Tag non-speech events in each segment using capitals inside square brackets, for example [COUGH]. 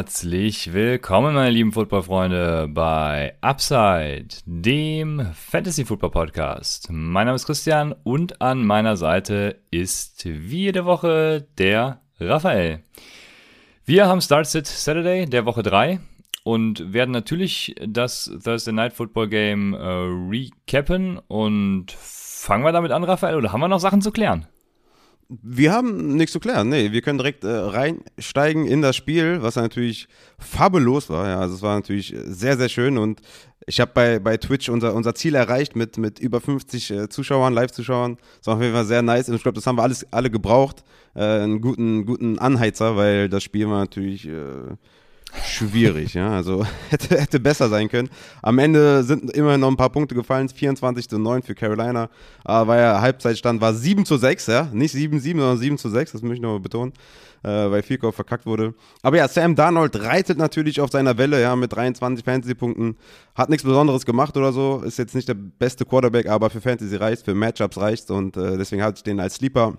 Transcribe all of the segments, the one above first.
Herzlich willkommen, meine lieben Footballfreunde, bei Upside, dem Fantasy Football Podcast. Mein Name ist Christian und an meiner Seite ist wie jede Woche der Raphael. Wir haben Start Sit Saturday der Woche 3 und werden natürlich das Thursday Night Football Game äh, recappen und fangen wir damit an, Raphael, oder haben wir noch Sachen zu klären? Wir haben nichts zu klären. Nee, wir können direkt äh, reinsteigen in das Spiel, was natürlich fabellos war. Ja, also es war natürlich sehr, sehr schön und ich habe bei, bei Twitch unser, unser Ziel erreicht mit, mit über 50 äh, Zuschauern, Live-Zuschauern. Das war auf jeden Fall sehr nice und ich glaube, das haben wir alles, alle gebraucht. Äh, einen guten, guten Anheizer, weil das Spiel war natürlich äh, schwierig, ja. Also [LAUGHS] hätte, hätte besser sein können. Am Ende sind immerhin noch ein paar Punkte gefallen. 24 zu 9 für Carolina. Aber ja, Halbzeitstand war 7 zu 6, ja. Nicht 7 7, sondern 7 zu 6, das möchte ich nochmal betonen. Äh, weil Fico verkackt wurde. Aber ja, Sam Darnold reitet natürlich auf seiner Welle, ja, mit 23 Fantasy-Punkten. Hat nichts Besonderes gemacht oder so. Ist jetzt nicht der beste Quarterback, aber für Fantasy reicht, für Matchups reicht und äh, deswegen hatte ich den als Sleeper.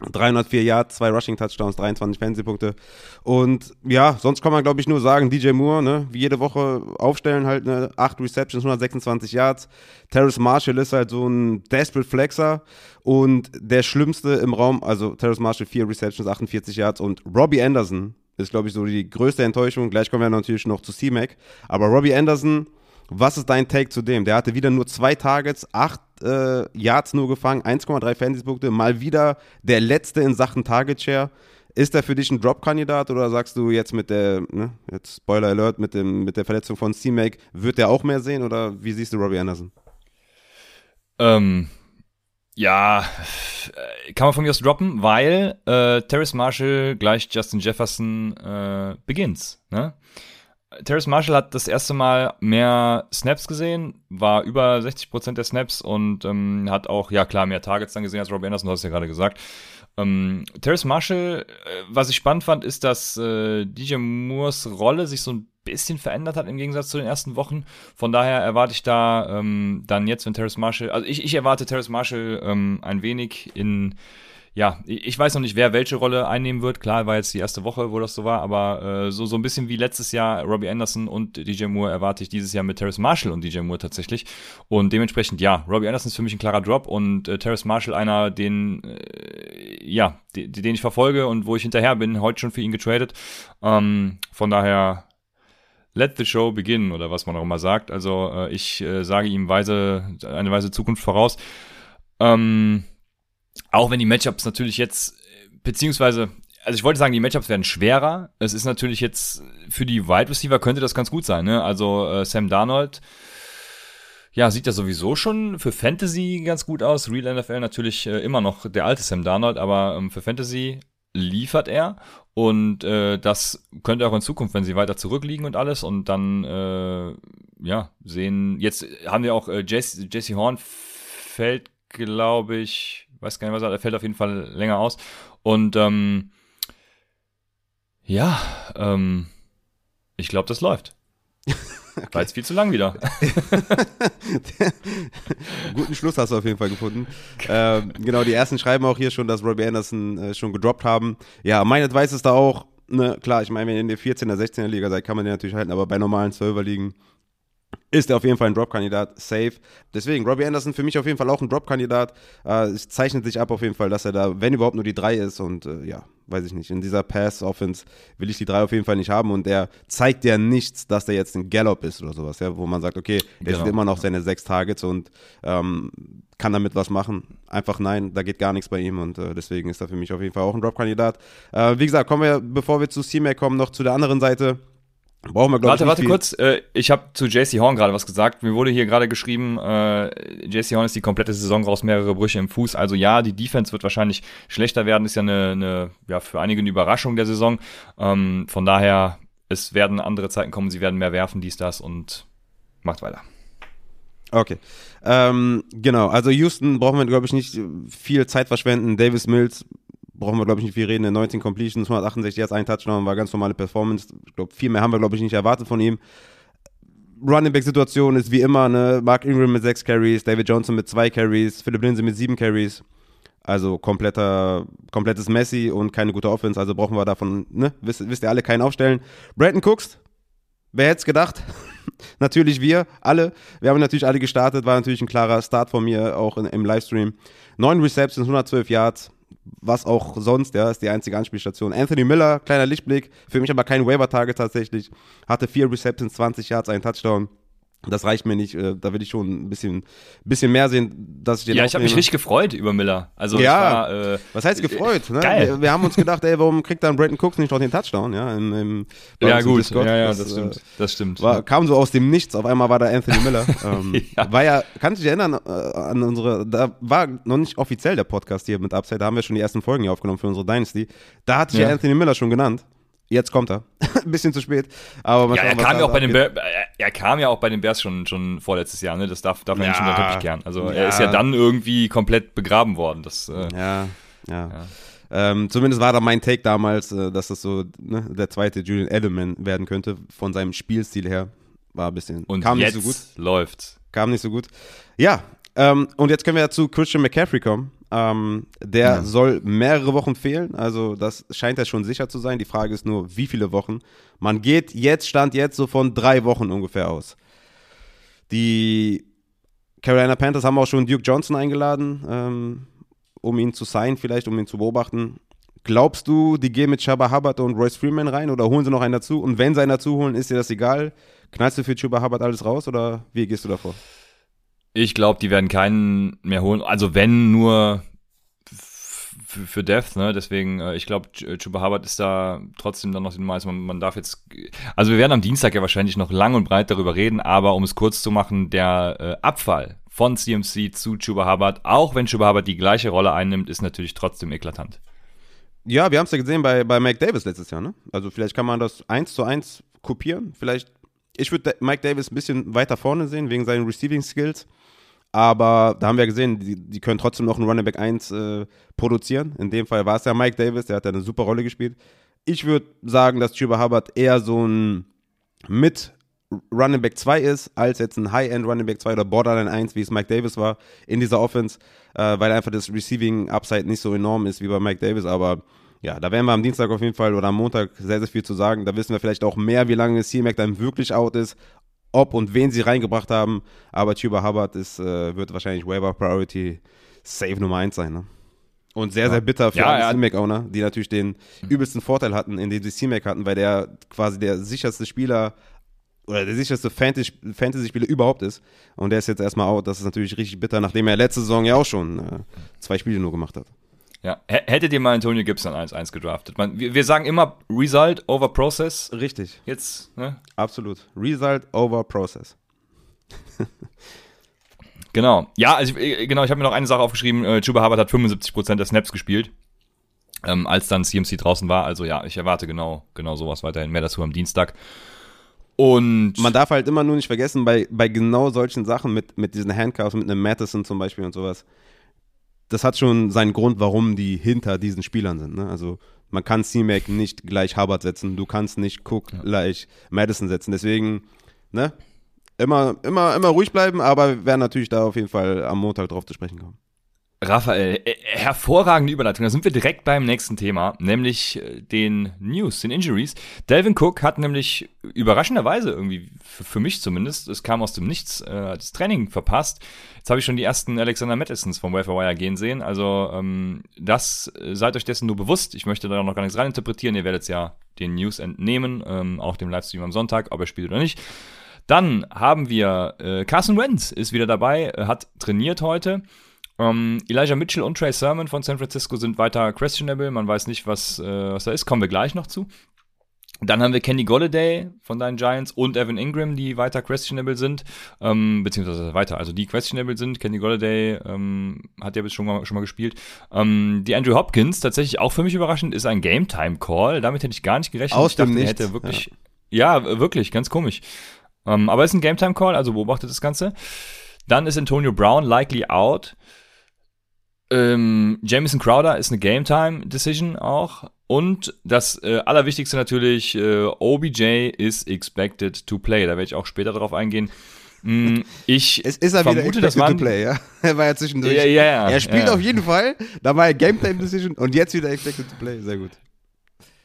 304 Yards, zwei Rushing Touchdowns, 23 Fantasy-Punkte. Und ja, sonst kann man, glaube ich, nur sagen, DJ Moore, ne, wie jede Woche aufstellen, halt, ne, 8 Receptions, 126 Yards. Terrace Marshall ist halt so ein Desperate Flexer und der Schlimmste im Raum, also Terrace Marshall 4 Receptions, 48 Yards und Robbie Anderson ist, glaube ich, so die größte Enttäuschung. Gleich kommen wir natürlich noch zu C-Mac. Aber Robbie Anderson, was ist dein Take zu dem? Der hatte wieder nur zwei Targets, acht äh, Yards nur gefangen, 1,3 Fantasy-Punkte, mal wieder der letzte in Sachen Target Share. Ist er für dich ein Drop-Kandidat oder sagst du jetzt mit der, ne, jetzt Spoiler Alert, mit, dem, mit der Verletzung von C-Make, wird er auch mehr sehen oder wie siehst du Robbie Anderson? Ähm, ja, kann man von mir aus droppen, weil äh, Terrace Marshall gleich Justin Jefferson äh, beginnt. Ne? Terrace Marshall hat das erste Mal mehr Snaps gesehen, war über 60% der Snaps und ähm, hat auch, ja klar, mehr Targets dann gesehen als Robbie Anderson, du hast ja gerade gesagt. Ähm, Terrace Marshall, äh, was ich spannend fand, ist, dass äh, DJ Moores Rolle sich so ein bisschen verändert hat im Gegensatz zu den ersten Wochen. Von daher erwarte ich da ähm, dann jetzt, wenn Terrace Marshall, also ich, ich erwarte Terrace Marshall ähm, ein wenig in ja, ich weiß noch nicht, wer welche Rolle einnehmen wird. Klar, war jetzt die erste Woche, wo das so war, aber äh, so, so ein bisschen wie letztes Jahr Robbie Anderson und DJ Moore erwarte ich dieses Jahr mit Terrace Marshall und DJ Moore tatsächlich. Und dementsprechend, ja, Robbie Anderson ist für mich ein klarer Drop und äh, Terrace Marshall einer, den, äh, ja, den, den ich verfolge und wo ich hinterher bin, heute schon für ihn getradet. Ähm, von daher, let the show begin oder was man auch immer sagt. Also äh, ich äh, sage ihm weise, eine weise Zukunft voraus. Ähm, auch wenn die Matchups natürlich jetzt, beziehungsweise, also ich wollte sagen, die Matchups werden schwerer. Es ist natürlich jetzt für die Wide Receiver könnte das ganz gut sein, ne? Also äh, Sam Darnold, ja, sieht ja sowieso schon für Fantasy ganz gut aus. Real NFL natürlich äh, immer noch der alte Sam Darnold, aber ähm, für Fantasy liefert er und äh, das könnte auch in Zukunft, wenn sie weiter zurückliegen und alles und dann äh, ja sehen. Jetzt haben wir auch äh, Jesse, Jesse Horn fällt, glaube ich, weiß gar nicht, was er, er fällt auf jeden Fall länger aus. Und ähm, ja, ähm, ich glaube, das läuft. Okay. [LAUGHS] War jetzt viel zu lang wieder. [LAUGHS] Guten Schluss hast du auf jeden Fall gefunden. Ähm, genau, die ersten schreiben auch hier schon, dass Robbie Anderson äh, schon gedroppt haben. Ja, mein Advice ist da auch, ne, klar, ich meine, wenn ihr in der 14er, 16er Liga seid, kann man den natürlich halten, aber bei normalen 12er Ligen ist er auf jeden Fall ein Drop-Kandidat, safe. Deswegen, Robbie Anderson für mich auf jeden Fall auch ein Drop-Kandidat. Äh, es zeichnet sich ab auf jeden Fall, dass er da, wenn überhaupt, nur die 3 ist. Und äh, ja, weiß ich nicht, in dieser Pass-Offense will ich die 3 auf jeden Fall nicht haben. Und er zeigt ja nichts, dass der jetzt ein Gallop ist oder sowas, ja, wo man sagt, okay, er genau. immer noch seine 6 Targets und ähm, kann damit was machen. Einfach nein, da geht gar nichts bei ihm und äh, deswegen ist er für mich auf jeden Fall auch ein Drop-Kandidat. Äh, wie gesagt, kommen wir, bevor wir zu C-Mac kommen, noch zu der anderen Seite. Brauchen wir, Warte, warte kurz. Äh, ich habe zu JC Horn gerade was gesagt. Mir wurde hier gerade geschrieben, äh, JC Horn ist die komplette Saison raus, mehrere Brüche im Fuß. Also ja, die Defense wird wahrscheinlich schlechter werden. Ist ja eine, eine ja, für einige eine Überraschung der Saison. Ähm, von daher es werden andere Zeiten kommen, sie werden mehr werfen, dies, das und macht weiter. Okay. Ähm, genau, also Houston brauchen wir, glaube ich, nicht viel Zeit verschwenden. Davis Mills brauchen wir, glaube ich, nicht viel reden. 19 Completions, 168 Yards, ein Touchdown, war ganz normale Performance. Ich glaube, viel mehr haben wir, glaube ich, nicht erwartet von ihm. Running Back Situation ist wie immer, ne? Mark Ingram mit 6 Carries, David Johnson mit 2 Carries, Philip Lindsay mit 7 Carries. Also kompletter, komplettes Messi und keine gute Offense, also brauchen wir davon, ne? Wisst, wisst ihr alle, keinen aufstellen. Brandon Cooks, wer hätte es gedacht? [LAUGHS] natürlich wir, alle. Wir haben natürlich alle gestartet, war natürlich ein klarer Start von mir, auch in, im Livestream. 9 Receptions, 112 Yards, was auch sonst, ja, ist die einzige Anspielstation. Anthony Miller, kleiner Lichtblick, für mich aber kein Waiver-Target tatsächlich, hatte 4 Receptions, 20 Yards, einen Touchdown. Das reicht mir nicht. Äh, da will ich schon ein bisschen, bisschen mehr sehen, dass ich den Ja, ich habe mich richtig gefreut über Miller. Also ja, war, äh, was heißt gefreut? Ne? Geil. Wir, wir, haben uns gedacht, ey, warum kriegt dann Brandon Cooks nicht noch den Touchdown? Ja, im, im, ja gut, Discord. ja, ja, das, das stimmt. Äh, das stimmt. War, kam so aus dem Nichts. Auf einmal war da Anthony Miller. [LAUGHS] ähm, ja. War ja, kannst du dich erinnern äh, an unsere? Da war noch nicht offiziell der Podcast hier mit Upside. Da haben wir schon die ersten Folgen hier aufgenommen für unsere Dynasty. Da hatte ich ja, ja Anthony Miller schon genannt. Jetzt kommt er. [LAUGHS] Ein bisschen zu spät. Aber ja, er kam ja auch bei den Bears, er kam ja auch bei den Bears schon, schon vorletztes Jahr, ne? Das darf, darf man ja. nicht unter den Teppich kehren. Also ja. er ist ja dann irgendwie komplett begraben worden. Das, äh, ja, ja. ja. Ähm, zumindest war da mein Take damals, äh, dass das so ne, der zweite Julian Edelman werden könnte, von seinem Spielstil her. War ein bisschen. Und kam jetzt nicht so gut. läuft. Kam nicht so gut. Ja, ähm, und jetzt können wir ja zu Christian McCaffrey kommen. Ähm, der ja. soll mehrere Wochen fehlen, also das scheint ja schon sicher zu sein. Die Frage ist nur, wie viele Wochen. Man geht jetzt, stand jetzt so von drei Wochen ungefähr aus. Die Carolina Panthers haben auch schon Duke Johnson eingeladen, ähm, um ihn zu sein, vielleicht um ihn zu beobachten. Glaubst du, die gehen mit Chuba Hubbard und Royce Freeman rein oder holen sie noch einen dazu? Und wenn sie einen dazu holen, ist dir das egal? Knallst du für Chuba Hubbard alles raus oder wie gehst du davor? Ich glaube, die werden keinen mehr holen. Also wenn nur für Death, ne? Deswegen, äh, ich glaube, Chuba Hubbard ist da trotzdem dann noch den meisten. Man, man, darf jetzt, also wir werden am Dienstag ja wahrscheinlich noch lang und breit darüber reden, aber um es kurz zu machen, der äh, Abfall von CMC zu Chuba Hubbard, auch wenn Chuba Hubbard die gleiche Rolle einnimmt, ist natürlich trotzdem eklatant. Ja, wir haben es ja gesehen bei, bei Mike Davis letztes Jahr, ne? Also vielleicht kann man das eins zu eins kopieren. Vielleicht, ich würde Mike Davis ein bisschen weiter vorne sehen, wegen seinen Receiving Skills. Aber da haben wir gesehen, die, die können trotzdem noch einen Running Back 1 äh, produzieren. In dem Fall war es ja Mike Davis, der hat ja eine super Rolle gespielt. Ich würde sagen, dass Chuba Hubbard eher so ein mit Running Back 2 ist, als jetzt ein High-End Running Back 2 oder Borderline 1, wie es Mike Davis war in dieser Offense, äh, weil einfach das Receiving Upside nicht so enorm ist wie bei Mike Davis. Aber ja, da werden wir am Dienstag auf jeden Fall oder am Montag sehr, sehr viel zu sagen. Da wissen wir vielleicht auch mehr, wie lange C-Mac dann wirklich out ist, ob und wen sie reingebracht haben. Aber Chuba Hubbard ist, äh, wird wahrscheinlich Waiver Priority Save Nummer 1 sein. Ne? Und sehr, ja. sehr bitter für ja, alle C-Mac-Owner, die natürlich den übelsten Vorteil hatten, indem sie C-Mac hatten, weil der quasi der sicherste Spieler oder der sicherste Fantasy-Spieler überhaupt ist. Und der ist jetzt erstmal out. Das ist natürlich richtig bitter, nachdem er letzte Saison ja auch schon äh, zwei Spiele nur gemacht hat. Ja, hättet ihr mal Antonio Gibson 1-1 gedraftet? Man, wir, wir, sagen immer Result over Process. Richtig. Jetzt, ne? Absolut. Result over Process. [LAUGHS] genau. Ja, also äh, genau, ich habe mir noch eine Sache aufgeschrieben. Äh, Chuba Hubbard hat 75% der Snaps gespielt, ähm, als dann CMC draußen war. Also ja, ich erwarte genau, genau sowas weiterhin. Mehr dazu am Dienstag. Und man darf halt immer nur nicht vergessen, bei, bei genau solchen Sachen mit, mit diesen Handcuffs, mit einem Madison zum Beispiel und sowas, das hat schon seinen Grund, warum die hinter diesen Spielern sind. Ne? Also man kann C-Mac nicht gleich Hubbard setzen, du kannst nicht Cook ja. gleich Madison setzen. Deswegen, ne? Immer, immer, immer ruhig bleiben, aber wir werden natürlich da auf jeden Fall am Montag drauf zu sprechen kommen. Raphael, äh, hervorragende Überleitung. Da sind wir direkt beim nächsten Thema, nämlich äh, den News, den Injuries. Delvin Cook hat nämlich überraschenderweise irgendwie, für, mich zumindest, es kam aus dem Nichts, äh, das Training verpasst. Jetzt habe ich schon die ersten Alexander Madisons vom Welfare Wire gehen sehen. Also ähm, das, äh, seid euch dessen nur bewusst. Ich möchte da noch gar nichts reininterpretieren. Ihr werdet ja den News entnehmen, ähm, auch dem Livestream am Sonntag, ob er spielt oder nicht. Dann haben wir Carson Wentz ist wieder dabei, hat trainiert heute. Um, ähm, Elijah Mitchell und Trey Sermon von San Francisco sind weiter questionable. Man weiß nicht, was, äh, was da ist. Kommen wir gleich noch zu. Dann haben wir Kenny Golladay von deinen Giants und Evan Ingram, die weiter questionable sind, ähm, beziehungsweise weiter, also die questionable sind. Kenny Golladay ähm, hat ja bis schon mal, schon mal gespielt. Ähm, die Andrew Hopkins, tatsächlich auch für mich überraschend, ist ein Game-Time-Call. Damit hätte ich gar nicht gerechnet. Aus ich dachte, er hätte wirklich, Ja, wirklich, ganz komisch. Ähm, aber ist ein Game-Time-Call, also beobachtet das Ganze. Dann ist Antonio Brown likely out. Ähm, Jamison Crowder ist eine Game-Time-Decision auch. Und das äh, Allerwichtigste natürlich, äh, OBJ is expected to play. Da werde ich auch später drauf eingehen. Mm, ich [LAUGHS] es ist er vermute, wieder das waren, to play, ja. [LAUGHS] Er war ja zwischendurch. Ja, ja. er spielt Ja. auf jeden Fall. Da war er Game Time Decision und jetzt wieder expected to play. Sehr gut.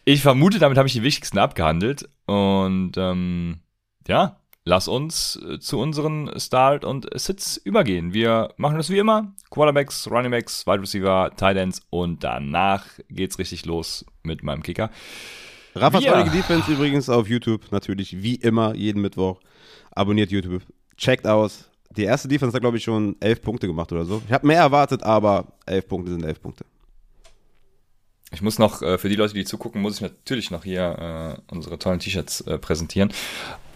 Ich vermute, damit habe ich die wichtigsten abgehandelt. Und ähm, ja, lass uns äh, zu unseren Start und Sits übergehen. Wir machen das wie immer. Quarterbacks, Runningbacks, Wide Receiver, Tight Ends und danach geht's richtig los mit meinem Kicker. Raffas Wir- heutige Defense übrigens auf YouTube, natürlich wie immer, jeden Mittwoch. Abonniert YouTube, checkt aus. Die erste Defense hat, glaube ich, schon elf Punkte gemacht oder so. Ich habe mehr erwartet, aber elf Punkte sind elf Punkte. Ich muss noch, äh, für die Leute, die zugucken, muss ich natürlich noch hier äh, unsere tollen T-Shirts präsentieren.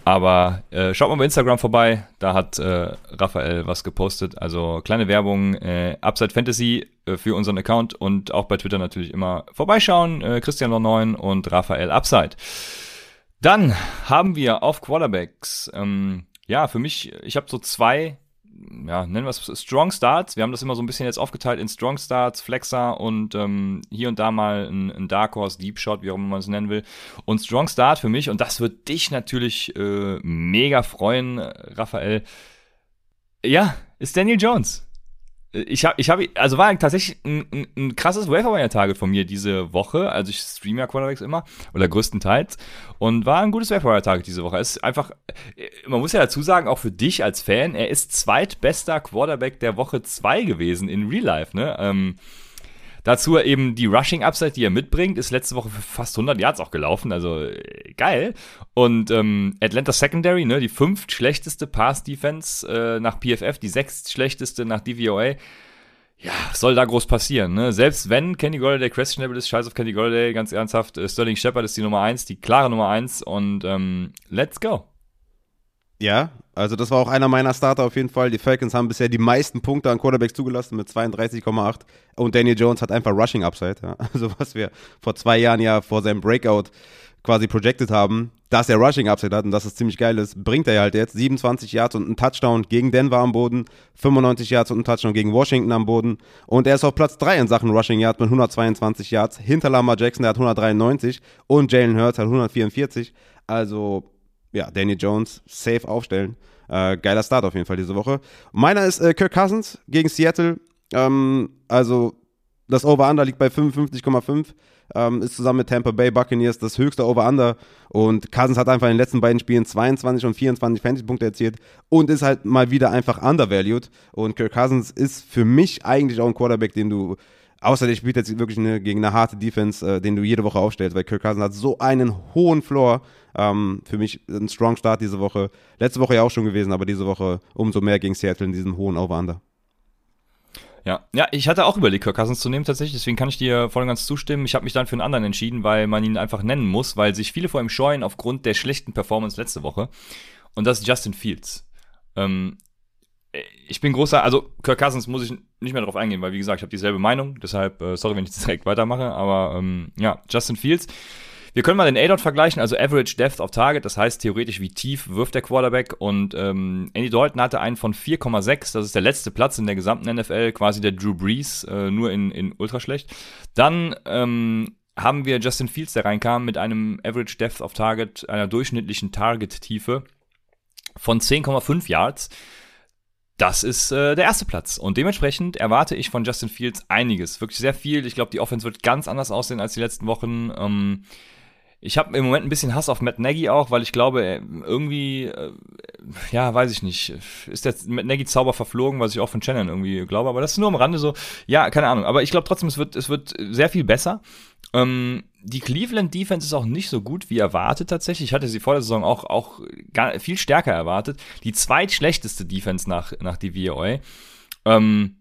Aber äh, schaut mal bei Instagram vorbei, da hat äh, Raphael was gepostet. Also kleine Werbung, äh, Upside Fantasy äh, für unseren Account und auch bei Twitter natürlich immer vorbeischauen. Äh, Christian 9 und Raphael Upside. Dann haben wir auf Quarterbacks, ähm, ja, für mich, ich habe so zwei, ja, nennen wir es Strong Starts. Wir haben das immer so ein bisschen jetzt aufgeteilt in Strong Starts, Flexer und ähm, hier und da mal ein, ein Dark Horse, Deep Shot, wie auch immer man es nennen will. Und Strong Start für mich, und das wird dich natürlich äh, mega freuen, Raphael. Ja, ist Daniel Jones. Ich habe, ich habe, also war tatsächlich ein, ein, ein krasses Waferwire-Target von mir diese Woche. Also ich streame ja Quarterbacks immer oder größtenteils und war ein gutes Waferwire-Target diese Woche. Es ist einfach, man muss ja dazu sagen, auch für dich als Fan, er ist zweitbester Quarterback der Woche 2 gewesen in Real Life. Ne? Ähm, dazu eben die Rushing Upside, die er mitbringt, ist letzte Woche für fast 100 Yards auch gelaufen. Also äh, geil. Und ähm, Atlanta Secondary, ne, die fünft schlechteste Pass-Defense äh, nach PFF, die sechst schlechteste nach DVOA. Ja, soll da groß passieren, ne? Selbst wenn Kenny Golladay questionable ist, scheiß auf Kenny Golladay, ganz ernsthaft, äh, Sterling Shepard ist die Nummer eins, die klare Nummer eins und ähm, let's go. Ja, also das war auch einer meiner Starter auf jeden Fall. Die Falcons haben bisher die meisten Punkte an Quarterbacks zugelassen mit 32,8 und Daniel Jones hat einfach Rushing Upside. Ja. [LAUGHS] Also was wir vor zwei Jahren ja vor seinem Breakout quasi projected haben, dass er Rushing Upside hat und dass es ziemlich geil ist, bringt er halt jetzt 27 Yards und einen Touchdown gegen Denver am Boden, 95 Yards und einen Touchdown gegen Washington am Boden und er ist auf Platz 3 in Sachen Rushing Yards mit 122 Yards, hinter Lamar Jackson, der hat 193 und Jalen Hurts hat 144, also ja, Danny Jones safe aufstellen. Äh, geiler Start auf jeden Fall diese Woche. Meiner ist äh, Kirk Cousins gegen Seattle. Ähm, also das Over-Under liegt bei 55,5. Ähm, ist zusammen mit Tampa Bay Buccaneers das höchste Over-Under. Und Cousins hat einfach in den letzten beiden Spielen 22 und 24 Fantasy-Punkte erzielt und ist halt mal wieder einfach undervalued. Und Kirk Cousins ist für mich eigentlich auch ein Quarterback, den du Außer der spielt jetzt wirklich eine, gegen eine harte Defense, äh, den du jede Woche aufstellst, weil Kirk Cousins hat so einen hohen Floor. Ähm, für mich ein strong Start diese Woche. Letzte Woche ja auch schon gewesen, aber diese Woche umso mehr gegen Seattle in diesem hohen Over-Under. Ja, ja, ich hatte auch überlegt, Kirk Cousins zu nehmen tatsächlich, deswegen kann ich dir voll und ganz zustimmen. Ich habe mich dann für einen anderen entschieden, weil man ihn einfach nennen muss, weil sich viele vor ihm scheuen aufgrund der schlechten Performance letzte Woche. Und das ist Justin Fields. Ähm, ich bin großer, also Kirk Cousins muss ich nicht mehr darauf eingehen, weil wie gesagt, ich habe dieselbe Meinung, deshalb, äh, sorry, wenn ich jetzt [LAUGHS] direkt weitermache, aber ähm, ja, Justin Fields. Wir können mal den A-Dot vergleichen, also Average Depth of Target, das heißt theoretisch, wie tief wirft der Quarterback und ähm, Andy Dalton hatte einen von 4,6, das ist der letzte Platz in der gesamten NFL, quasi der Drew Brees, äh, nur in, in ultra schlecht. Dann ähm, haben wir Justin Fields, der reinkam, mit einem Average Depth of Target, einer durchschnittlichen Target-Tiefe von 10,5 Yards. Das ist äh, der erste Platz. Und dementsprechend erwarte ich von Justin Fields einiges. Wirklich sehr viel. Ich glaube, die Offense wird ganz anders aussehen als die letzten Wochen. Ähm, ich habe im Moment ein bisschen Hass auf Matt Nagy auch, weil ich glaube, irgendwie, äh, ja, weiß ich nicht, ist der Matt Nagy Zauber verflogen, was ich auch von Shannon irgendwie glaube, aber das ist nur am Rande so, ja, keine Ahnung, aber ich glaube trotzdem, es wird, es wird sehr viel besser. Ähm, die Cleveland Defense ist auch nicht so gut wie erwartet tatsächlich. Ich hatte sie vor der Saison auch, auch gar, viel stärker erwartet. Die zweitschlechteste Defense nach, nach DVOA. Ähm,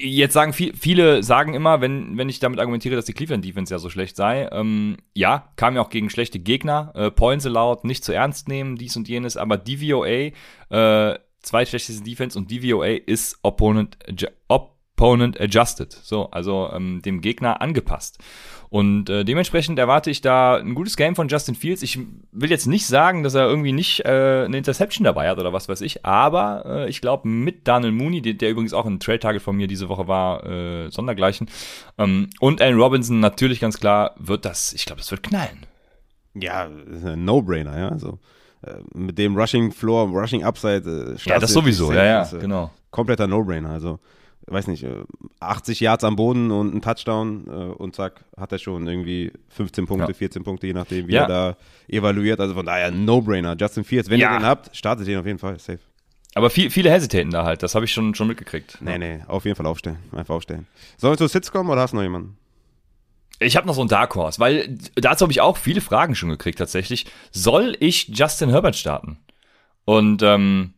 Jetzt sagen viel, viele sagen immer, wenn, wenn ich damit argumentiere, dass die Cleveland Defense ja so schlecht sei, ähm, ja, kam ja auch gegen schlechte Gegner, äh, Points allowed, nicht zu ernst nehmen, dies und jenes, aber DVOA, äh, zweitschlechteste Defense und DVOA ist Opponent, Opponent adjusted. So, also ähm, dem Gegner angepasst. Und äh, dementsprechend erwarte ich da ein gutes Game von Justin Fields. Ich will jetzt nicht sagen, dass er irgendwie nicht äh, eine Interception dabei hat oder was weiß ich, aber äh, ich glaube, mit Daniel Mooney, der, der, übrigens auch ein Trade-Target von mir diese Woche war, äh, sondergleichen, ähm, und Allen Robinson natürlich ganz klar, wird das, ich glaube, das wird knallen. Ja, ein No-Brainer, ja. Also, äh, mit dem Rushing Floor, Rushing Upside. Äh, ja, das sowieso, ja, ja, äh, genau. Kompletter No-Brainer. Also, weiß nicht, 80 Yards am Boden und ein Touchdown und zack, hat er schon irgendwie 15 Punkte, ja. 14 Punkte, je nachdem, wie ja. er da evaluiert. Also von daher No-Brainer. Justin Fields, wenn ja. ihr den habt, startet den auf jeden Fall. Safe. Aber viel, viele hesitaten da halt, das habe ich schon, schon mitgekriegt. Nee, nee, auf jeden Fall aufstellen. Einfach aufstellen. Sollen wir zu Sits kommen oder hast du noch jemanden? Ich habe noch so ein Dark Horse, weil dazu habe ich auch viele Fragen schon gekriegt tatsächlich. Soll ich Justin Herbert starten? Und ähm,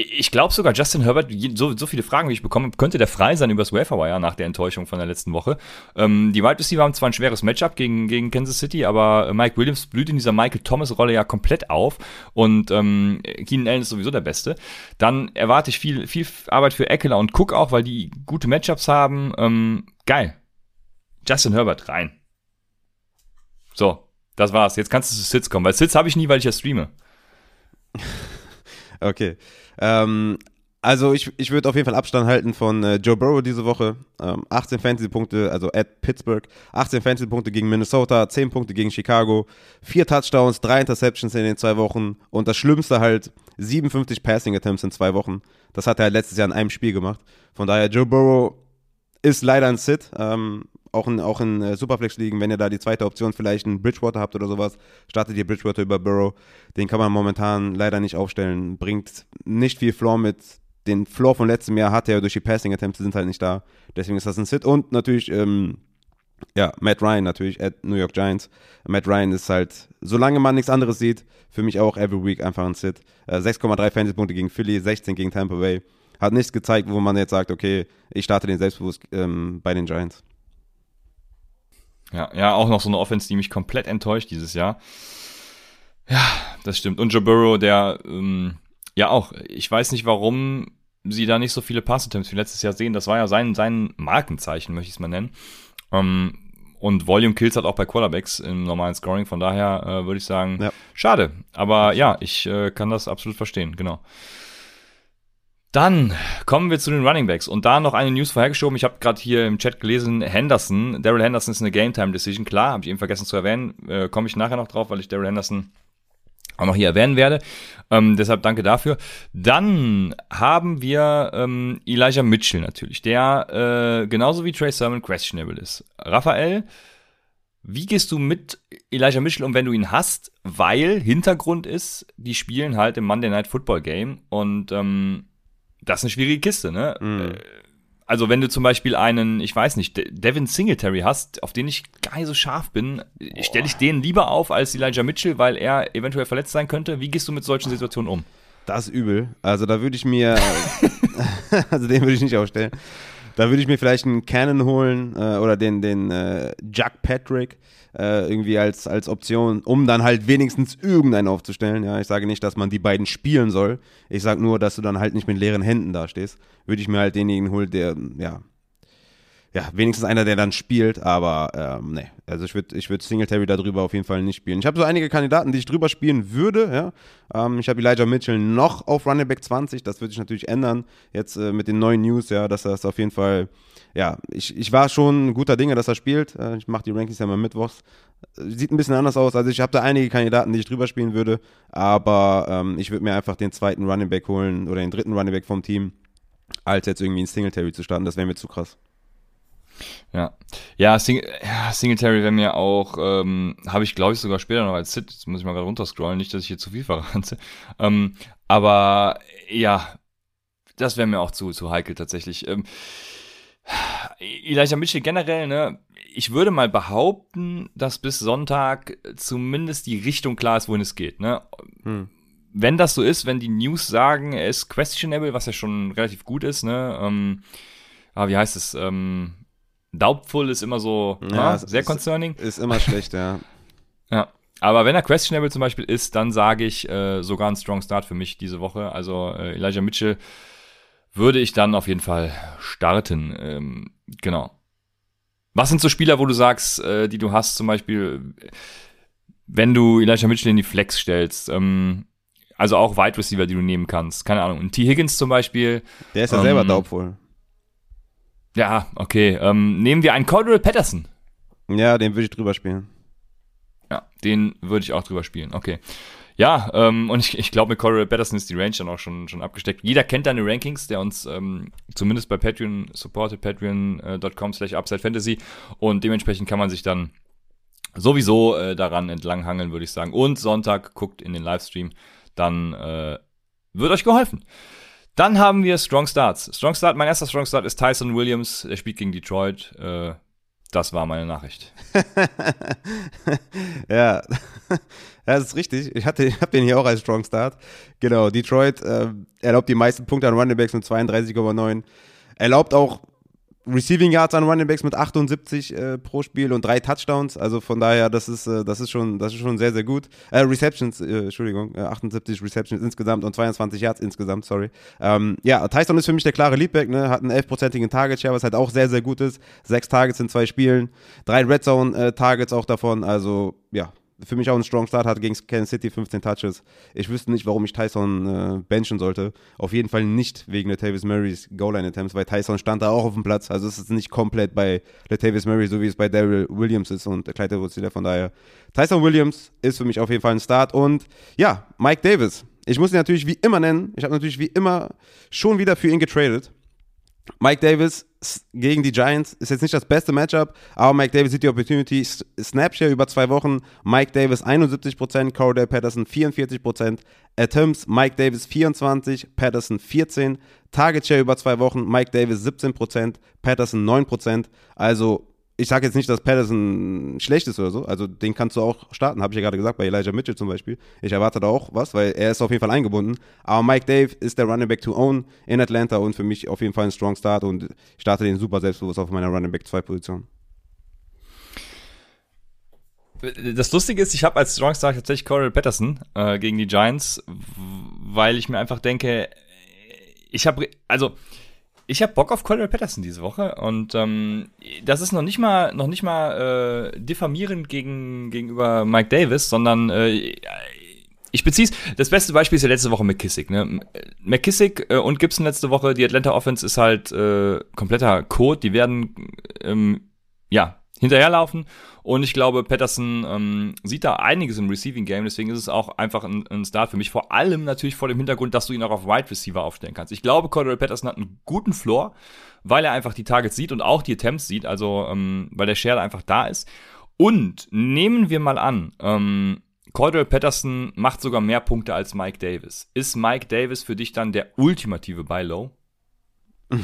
ich glaube sogar, Justin Herbert, so, so viele Fragen, wie ich bekomme, könnte der frei sein übers Waferwire nach der Enttäuschung von der letzten Woche. Ähm, die Wide Receiver haben zwar ein schweres Matchup gegen, gegen Kansas City, aber Mike Williams blüht in dieser Michael Thomas-Rolle ja komplett auf und ähm, Keenan Allen ist sowieso der Beste. Dann erwarte ich viel, viel Arbeit für Eckler und Cook auch, weil die gute Matchups haben. Ähm, geil. Justin Herbert rein. So, das war's. Jetzt kannst du zu Sits kommen, weil Sits habe ich nie, weil ich ja streame. Okay. Ähm, also ich, ich würde auf jeden Fall Abstand halten von äh, Joe Burrow diese Woche. Ähm, 18 Fantasy-Punkte, also at Pittsburgh. 18 Fantasy-Punkte gegen Minnesota, 10 Punkte gegen Chicago, 4 Touchdowns, 3 Interceptions in den zwei Wochen und das Schlimmste halt 57 Passing-Attempts in zwei Wochen. Das hat er halt letztes Jahr in einem Spiel gemacht. Von daher, Joe Burrow ist leider ein Sit. Ähm, auch in, auch in äh, Superflex-Ligen, wenn ihr da die zweite Option vielleicht einen Bridgewater habt oder sowas, startet ihr Bridgewater über Burrow. Den kann man momentan leider nicht aufstellen. Bringt nicht viel Floor mit. Den Floor von letztem Jahr hat er durch die Passing-Attempts sind halt nicht da. Deswegen ist das ein Sit. Und natürlich, ähm, ja, Matt Ryan natürlich, at New York Giants. Matt Ryan ist halt, solange man nichts anderes sieht, für mich auch every week einfach ein Sit. Äh, 6,3 Fantasy-Punkte gegen Philly, 16 gegen Tampa Bay. Hat nichts gezeigt, wo man jetzt sagt, okay, ich starte den selbstbewusst ähm, bei den Giants. Ja, ja, auch noch so eine Offense, die mich komplett enttäuscht dieses Jahr. Ja, das stimmt. Und Joe Burrow, der, ähm, ja auch, ich weiß nicht, warum sie da nicht so viele Pass-Attempts wie letztes Jahr sehen. Das war ja sein, sein Markenzeichen, möchte ich es mal nennen. Ähm, und Volume Kills hat auch bei Quarterbacks im normalen Scoring. Von daher äh, würde ich sagen, ja. schade. Aber ja, ich äh, kann das absolut verstehen, genau. Dann kommen wir zu den Running Backs und da noch eine News vorhergeschoben. Ich habe gerade hier im Chat gelesen, Henderson, Daryl Henderson ist eine Game Time Decision. Klar, habe ich eben vergessen zu erwähnen. Äh, Komme ich nachher noch drauf, weil ich Daryl Henderson auch noch hier erwähnen werde. Ähm, deshalb danke dafür. Dann haben wir ähm, Elijah Mitchell natürlich, der äh, genauso wie Trey Sermon questionable ist. Raphael, wie gehst du mit Elijah Mitchell um, wenn du ihn hast? Weil Hintergrund ist, die spielen halt im Monday Night Football Game und ähm, das ist eine schwierige Kiste, ne? Mhm. Also wenn du zum Beispiel einen, ich weiß nicht, Devin Singletary hast, auf den ich gar nicht so scharf bin, stelle ich den lieber auf als Elijah Mitchell, weil er eventuell verletzt sein könnte. Wie gehst du mit solchen Situationen um? Das ist übel. Also da würde ich mir, [LAUGHS] [LAUGHS] also den würde ich nicht aufstellen. Da würde ich mir vielleicht einen Cannon holen äh, oder den, den äh, Jack Patrick äh, irgendwie als, als Option, um dann halt wenigstens irgendeinen aufzustellen. Ja, ich sage nicht, dass man die beiden spielen soll. Ich sage nur, dass du dann halt nicht mit leeren Händen dastehst. Würde ich mir halt denjenigen holen, der, ja, ja, wenigstens einer, der dann spielt, aber ähm, nee. Also ich würde ich würd Singletary darüber auf jeden Fall nicht spielen. Ich habe so einige Kandidaten, die ich drüber spielen würde, ja. Ähm, ich habe Elijah Mitchell noch auf Running Back 20, das würde sich natürlich ändern, jetzt äh, mit den neuen News, ja, dass das auf jeden Fall, ja, ich, ich war schon guter Dinge, dass er spielt. Äh, ich mache die Rankings ja mal mittwochs. Sieht ein bisschen anders aus. Also ich habe da einige Kandidaten, die ich drüber spielen würde, aber ähm, ich würde mir einfach den zweiten Running Back holen oder den dritten Running Back vom Team, als jetzt irgendwie ein Singletary zu starten. Das wäre mir zu krass. Ja, ja, Sing ja Singletary wäre mir auch, ähm, habe ich glaube ich sogar später noch als Sit, jetzt muss ich mal gerade runterscrollen, nicht, dass ich hier zu viel verrate. [LAUGHS] Ähm, aber ja, das wäre mir auch zu, zu heikel tatsächlich. Ähm, Elijah Mitchell generell, ne, ich würde mal behaupten, dass bis Sonntag zumindest die Richtung klar ist, wohin es geht, ne. Hm. Wenn das so ist, wenn die News sagen, er ist questionable, was ja schon relativ gut ist, ne, ähm, ah, wie heißt es, ähm, Doubtful ist immer so ja, na, sehr ist, concerning. Ist immer schlecht, ja. [LAUGHS] ja. Aber wenn er questionable zum Beispiel ist, dann sage ich äh, sogar ein Strong Start für mich diese Woche. Also äh, Elijah Mitchell würde ich dann auf jeden Fall starten. Ähm, genau. Was sind so Spieler, wo du sagst, äh, die du hast, zum Beispiel, wenn du Elijah Mitchell in die Flex stellst, ähm, also auch Wide Receiver, die du nehmen kannst. Keine Ahnung. Ein T. Higgins zum Beispiel. Der ist ja ähm, selber daubvoll. Ja, okay. Ähm, nehmen wir einen Cordell Patterson. Ja, den würde ich drüber spielen. Ja, den würde ich auch drüber spielen. Okay. Ja, ähm, und ich, ich glaube, mit Cordell Patterson ist die Range dann auch schon, schon abgesteckt. Jeder kennt deine Rankings, der uns ähm, zumindest bei Patreon supportet, patreon.com slash upside fantasy. Und dementsprechend kann man sich dann sowieso äh, daran entlanghangeln, würde ich sagen. Und Sonntag guckt in den Livestream, dann äh, wird euch geholfen. Dann haben wir Strong Starts. Strong Start, mein erster Strong Start ist Tyson Williams. Der spielt gegen Detroit. Äh, das war meine Nachricht. [LAUGHS] [LAUGHS] ja. das ist richtig. Ich, hatte, ich habe den hier auch als Strong Start. Genau, Detroit äh, erlaubt die meisten Punkte an Running Backs mit 32,9. Erlaubt auch Receiving Yards an Running Backs mit 78 äh, pro Spiel und drei Touchdowns. Also von daher, das ist, äh, das ist, schon, das ist schon sehr, sehr gut. Äh, Receptions, äh, Entschuldigung, 78 äh, Receptions insgesamt und 22 Yards insgesamt, sorry. Ähm, ja, Tyson ist für mich der klare Leadback, ne? hat einen 11-prozentigen Target Share, was halt auch sehr, sehr gut ist. Sechs Targets in zwei Spielen, drei Red Zone äh, Targets auch davon. Also ja, für mich auch ein Strong Start, hat gegen Kansas City 15 Touches. Ich wüsste nicht, warum ich Tyson äh, benchen sollte. Auf jeden Fall nicht wegen Latavius Murrays Goal-Line-Attempts, weil Tyson stand da auch auf dem Platz. Also es ist nicht komplett bei Latavius Murray, so wie es bei Daryl Williams ist und Clyde Woodsilla. Von daher, Tyson Williams ist für mich auf jeden Fall ein Start. Und ja, Mike Davis. Ich muss ihn natürlich wie immer nennen. Ich habe natürlich wie immer schon wieder für ihn getradet. Mike Davis gegen die Giants ist jetzt nicht das beste Matchup, aber Mike Davis sieht die Opportunity. Snapshare über zwei Wochen. Mike Davis 71%, Cordell Patterson 44%, Attempts Mike Davis 24, Patterson 14, Target Share über zwei Wochen, Mike Davis 17%, Patterson 9%. Also ich sage jetzt nicht, dass Patterson schlecht ist oder so. Also den kannst du auch starten, habe ich ja gerade gesagt, bei Elijah Mitchell zum Beispiel. Ich erwarte da auch was, weil er ist auf jeden Fall eingebunden. Aber Mike Dave ist der Running Back to own in Atlanta und für mich auf jeden Fall ein Strong Start und ich starte den super selbstbewusst auf meiner Running Back 2 Position. Das Lustige ist, ich habe als Strong Start tatsächlich Corey Patterson äh, gegen die Giants, weil ich mir einfach denke, ich habe, also ich habe Bock auf Cordell Patterson diese Woche und ähm, das ist noch nicht mal noch nicht mal äh, diffamierend gegen, gegenüber Mike Davis, sondern äh, ich beziehe Das beste Beispiel ist ja letzte Woche McKissick. Ne? McKissick äh, und Gibson letzte Woche. Die Atlanta Offense ist halt äh, kompletter Code. Die werden ähm, ja hinterherlaufen. Und ich glaube, Patterson ähm, sieht da einiges im Receiving Game, deswegen ist es auch einfach ein, ein, Start für mich. Vor allem natürlich vor dem Hintergrund, dass du ihn auch auf Wide Receiver aufstellen kannst. Ich glaube, Cordell Patterson hat einen guten Floor, weil er einfach die Targets sieht und auch die Attempts sieht, also ähm, weil der Share einfach da ist. Und nehmen wir mal an, ähm, Cordell Patterson macht sogar mehr Punkte als Mike Davis. Ist Mike Davis für dich dann der ultimative Buy Low? [LAUGHS]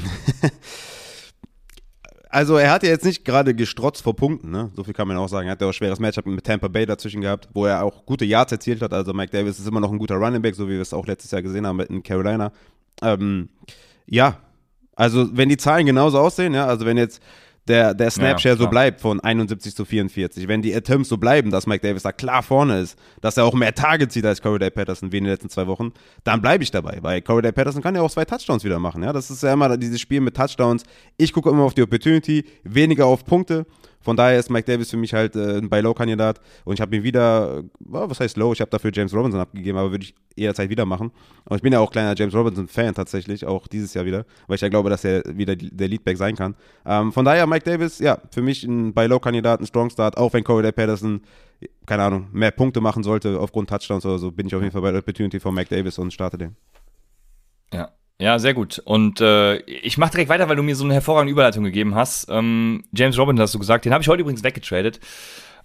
Also er hat ja jetzt nicht gerade gestrotzt vor Punkten, ne? So viel kann man auch sagen. Er hat ja auch ein schweres Matchup mit Tampa Bay dazwischen gehabt, wo er auch gute Yards erzielt hat. Also Mike Davis ist immer noch ein guter Running Back, so wie wir es auch letztes Jahr gesehen haben in Carolina. Ähm, ja, also wenn die Zahlen genauso aussehen, ja, also wenn jetzt der, der Snapshare ja, so bleibt von 71 zu 44, wenn die Attempts so bleiben, dass Mike Davis da klar vorne ist, dass er auch mehr Targets sieht als Corey Day Patterson wie in den letzten zwei Wochen, dann bleibe ich dabei, weil Corey Day Patterson kann ja auch zwei Touchdowns wieder machen, ja, das ist ja immer dieses Spiel mit Touchdowns. Ich gucke immer auf die Opportunity, weniger auf Punkte von daher ist Mike Davis für mich halt äh, ein Buy-Low-Kandidat und ich habe ihn wieder, äh, was heißt low, ich habe dafür James Robinson abgegeben, aber würde ich jederzeit wieder machen. Und ich bin ja auch kleiner James Robinson-Fan tatsächlich, auch dieses Jahr wieder, weil ich ja glaube, dass er wieder der Leadback sein kann. Ähm, von daher Mike Davis, ja, für mich ein Buy-Low-Kandidat, ein Strong Start, auch wenn Corey Patterson, keine Ahnung, mehr Punkte machen sollte aufgrund Touchdowns oder so, bin ich auf jeden Fall bei der Opportunity von Mike Davis und starte den. Ja, ja, sehr gut. Und äh, ich mache direkt weiter, weil du mir so eine hervorragende Überleitung gegeben hast. Ähm, James Robinson hast du gesagt, den habe ich heute übrigens weggetradet.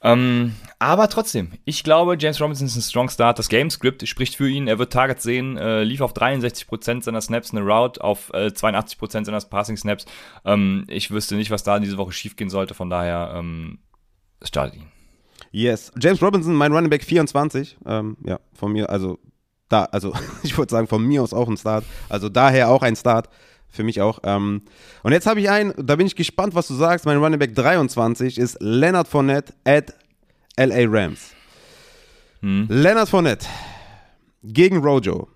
Ähm, aber trotzdem, ich glaube, James Robinson ist ein Strong Start. Das Game-Script spricht für ihn. Er wird Targets sehen, äh, lief auf 63% seiner Snaps eine Route, auf äh, 82% seiner Passing-Snaps. Ähm, ich wüsste nicht, was da diese Woche schiefgehen sollte. Von daher ähm, startet ihn. Yes. James Robinson, mein Running Back 24. Ähm, ja, von mir, also da, also [LAUGHS] ich würde sagen, von mir aus auch ein Start. Also daher auch ein Start. Für mich auch. Ähm, und jetzt habe ich einen, da bin ich gespannt, was du sagst. Mein Running Back 23 ist Leonard Fournette at LA Rams. Hm. Leonard Fournette gegen Rojo.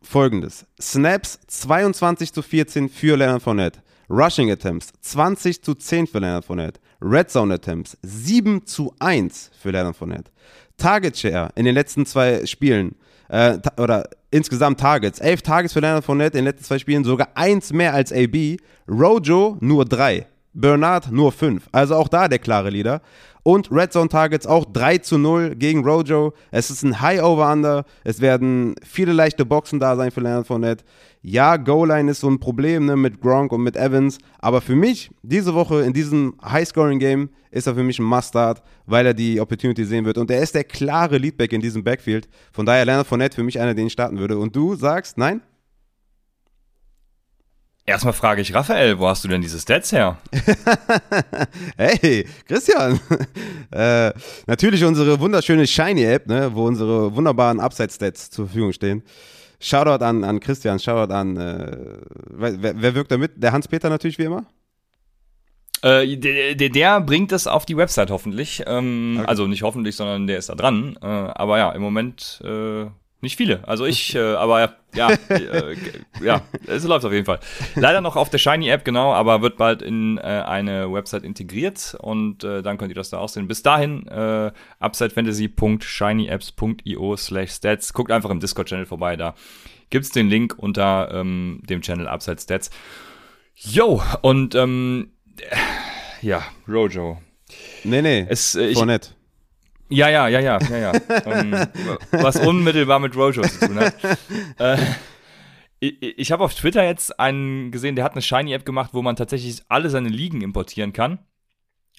folgendes. Snaps 22 zu 14 für Leonard Fournette. Rushing Attempts 20 zu 10 für Leonard Fournette. Red Zone Attempts 7 zu 1 für Leonard Fournette. Target Share in den letzten zwei Spielen äh, oder insgesamt Targets. 11 Targets für Leonard Fournette in den letzten zwei Spielen, sogar eins mehr als AB. Rojo nur drei. Bernard nur 5. Also auch da der klare Leader. Und Red Zone Targets auch 3 zu 0 gegen Rojo. Es ist ein High Over-Under. Es werden viele leichte Boxen da sein für Leonard Fournette. Ja, Goal-Line ist so ein Problem ne, mit Gronk und mit Evans. Aber für mich, diese Woche in diesem High-Scoring-Game, ist er für mich ein Must-Start, weil er die Opportunity sehen wird. Und er ist der klare Leadback in diesem Backfield. Von daher Leonard Fournette für mich einer, den ich starten würde. Und du sagst, nein? Erstmal frage ich Raphael, wo hast du denn diese Stats her? [LAUGHS] hey, Christian. [LAUGHS] äh, natürlich unsere wunderschöne Shiny-App, ne, wo unsere wunderbaren Upside-Stats zur Verfügung stehen. Shoutout an, an Christian, Shoutout an, äh, wer, wer wirkt da mit? Der Hans-Peter natürlich wie immer? Äh, der, der, der, bringt es auf die Website hoffentlich. Ähm, okay. Also nicht hoffentlich, sondern der ist da dran. Äh, aber ja, im Moment äh, nicht viele. Also ich, äh, aber ja, äh, ja, es läuft auf jeden Fall. Leider noch auf der Shiny App, genau, aber wird bald in äh, eine Website integriert und äh, dann könnt ihr das da auch sehen. Bis dahin, äh, upsidefantasy.shinyapps.io slash stats. Guckt einfach im Discord-Channel vorbei, da gibt's den Link unter ähm, dem Channel Upside Stats. Yo, und ähm, ja, Rojo. Nee, nee, es, äh, ich, nett. Ja, ja, ja, ja, ja, ja. [LAUGHS] ähm, was unmittelbar mit Rojo zu tun hat. Äh, ich, ich habe auf Twitter jetzt einen gesehen, der hat eine Shiny-App gemacht, wo man tatsächlich alle seine Ligen importieren kann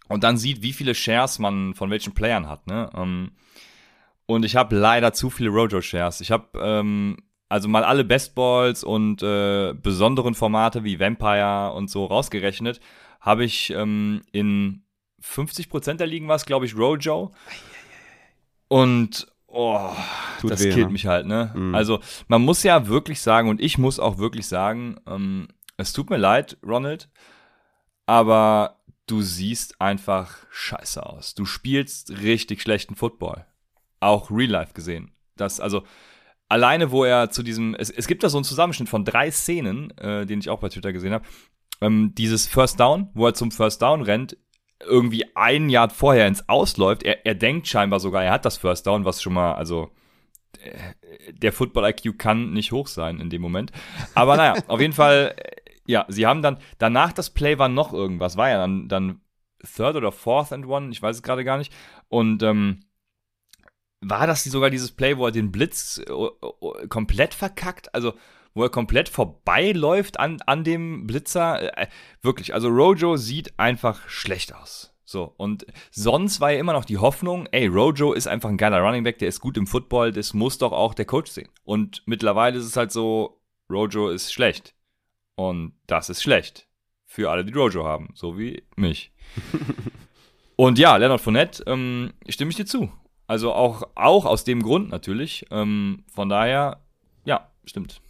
und dann sieht, wie viele Shares man von welchen Playern hat. Ne? Ähm, und ich habe leider zu viele Rojo-Shares. Ich habe ähm, also mal alle Bestballs und äh, besonderen Formate wie Vampire und so rausgerechnet, habe ich ähm, in 50% der Ligen was, glaube ich, Rojo. Und oh, Tut das weh, killt ne? mich halt, ne? Mhm. Also man muss ja wirklich sagen, und ich muss auch wirklich sagen, ähm, es tut mir leid, Ronald, aber du siehst einfach scheiße aus. Du spielst richtig schlechten Football. Auch Real Life gesehen. Das, also, alleine, wo er zu diesem, es, es gibt da so einen Zusammenschnitt von drei Szenen, äh, den ich auch bei Twitter gesehen habe. Ähm, dieses First Down, wo er zum First Down rennt, irgendwie ein Jahr vorher ins Ausläuft. Er, er denkt scheinbar sogar, er hat das First Down, was schon mal, also äh, der Football-IQ kann nicht hoch sein in dem Moment. Aber naja, [LAUGHS] auf jeden Fall, äh, ja, sie haben dann, danach das Play war noch irgendwas, war ja dann, dann Third oder Fourth and One, ich weiß es gerade gar nicht. Und ähm, war das sogar dieses Play, wo er den Blitz äh, komplett verkackt? Also, wo er komplett vorbeiläuft an, an dem Blitzer. Äh, wirklich, also Rojo sieht einfach schlecht aus. So, und sonst war ja immer noch die Hoffnung, ey, Rojo ist einfach ein geiler Running Back, der ist gut im Football, das muss doch auch der Coach sehen. Und mittlerweile ist es halt so, Rojo ist schlecht. Und das ist schlecht. Für alle, die Rojo haben, so wie mich. [LAUGHS] und ja, Leonard Fournette, ähm, stimme ich dir zu. Also auch, auch aus dem Grund natürlich. Ähm, von daher, ja, stimmt.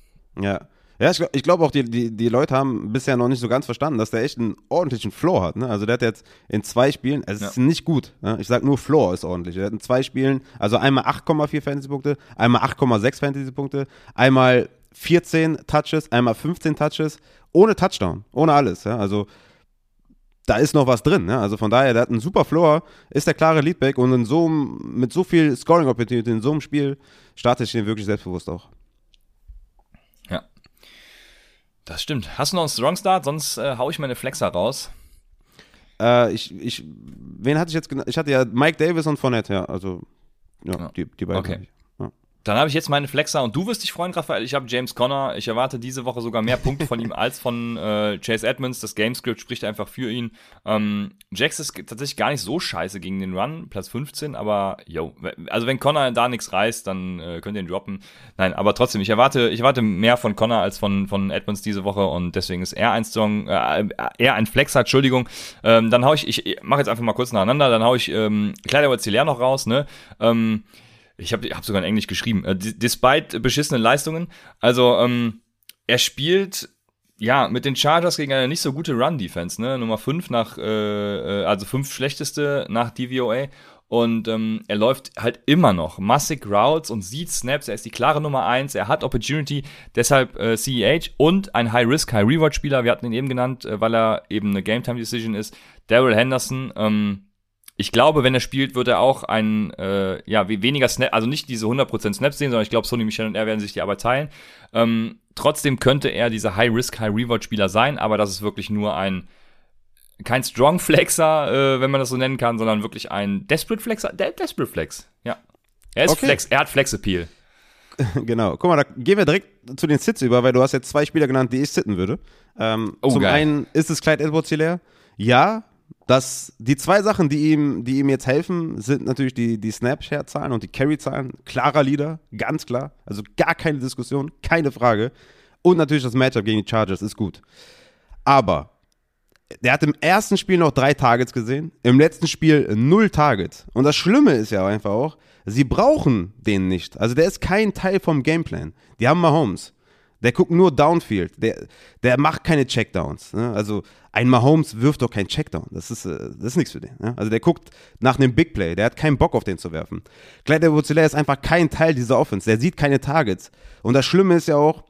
Ja. Ja, ich glaube glaub auch, die, die, die Leute haben bisher noch nicht so ganz verstanden, dass der echt einen ordentlichen Floor hat. Ne? Also der hat jetzt in zwei Spielen, es ja. ist nicht gut. Ne? Ich sage nur Floor ist ordentlich. Er hat in zwei Spielen, also einmal 8,4 Fantasy-Punkte, einmal 8,6 Fantasy-Punkte, einmal 14 Touches, einmal 15 Touches, ohne Touchdown, ohne alles. Ja? Also da ist noch was drin. Ne? Also von daher, der hat einen super Floor, ist der klare Leadback und in so, mit so viel Scoring-Opportunity in so einem Spiel startet ich den wirklich selbstbewusst auch. Das stimmt. Hast du noch einen Strong Start? Sonst äh, hau ich meine Flexer raus. Äh, ich, ich, wen hatte ich jetzt genannt? Ich hatte ja Mike Davis und Fournette, ja. Also, ja, ja. Die, die beiden. Okay. Dann habe ich jetzt meine Flexer und du wirst dich freuen, Raphael. Ich habe James Conner. Ich erwarte diese Woche sogar mehr Punkte von ihm [LAUGHS] als von äh, Chase Edmonds. Das Gamescript spricht einfach für ihn. Ähm, Jax ist tatsächlich gar nicht so scheiße gegen den Run, Platz 15, aber yo, also wenn Conner da nichts reißt, dann äh, könnt ihr ihn droppen. Nein, aber trotzdem, ich erwarte, ich erwarte mehr von Conner als von, von Edmonds diese Woche und deswegen ist er ein Strong, äh, er ein Flexer, Entschuldigung. Ähm, dann hau ich, ich mache jetzt einfach mal kurz nacheinander, dann hau ich ähm, Kleider noch raus, ne? Ähm, ich habe hab sogar in Englisch geschrieben, äh, despite beschissenen Leistungen. Also, ähm, er spielt ja, mit den Chargers gegen eine nicht so gute Run-Defense, ne? Nummer 5 nach, äh, äh, also 5 schlechteste nach DVOA. Und ähm, er läuft halt immer noch massig Routes und sieht Snaps. Er ist die klare Nummer eins. Er hat Opportunity, deshalb äh, CEH und ein High-Risk, High-Reward-Spieler. Wir hatten ihn eben genannt, äh, weil er eben eine Game-Time-Decision ist. Daryl Henderson. Ähm, ich glaube, wenn er spielt, wird er auch ein, äh, ja, weniger Snap, also nicht diese 100% Snaps sehen, sondern ich glaube, Sony Michel und er werden sich die Arbeit teilen. Ähm, trotzdem könnte er dieser High-Risk, High-Reward-Spieler sein, aber das ist wirklich nur ein, kein Strong Flexer, äh, wenn man das so nennen kann, sondern wirklich ein Desperate Flexer, De Desperate Flex, ja. Er ist Okay. Flex, er hat Flex-Appeal. [LAUGHS] Genau. Guck mal, da gehen wir direkt zu den Sits über, weil du hast jetzt zwei Spieler genannt, die ich sitten würde. Ähm, Oh, zum geil. einen ist es Clyde edwards hilaire Ja, das, die zwei Sachen, die ihm, die ihm jetzt helfen, sind natürlich die, die Snapshare-Zahlen und die Carry-Zahlen. Klarer Leader, ganz klar. Also gar keine Diskussion, keine Frage. Und natürlich das Matchup gegen die Chargers ist gut. Aber der hat im ersten Spiel noch drei Targets gesehen, im letzten Spiel null Targets. Und das Schlimme ist ja einfach auch, sie brauchen den nicht. Also der ist kein Teil vom Gameplan. Die haben Mahomes. Der guckt nur Downfield. Der, der macht keine Checkdowns. Ne? Also ein Mahomes wirft doch keinen Checkdown. Das ist, äh, das ist nichts für den. Ne? Also der guckt nach einem Big Play. Der hat keinen Bock auf den zu werfen. Clyde edwards ist einfach kein Teil dieser Offense. Der sieht keine Targets. Und das Schlimme ist ja auch,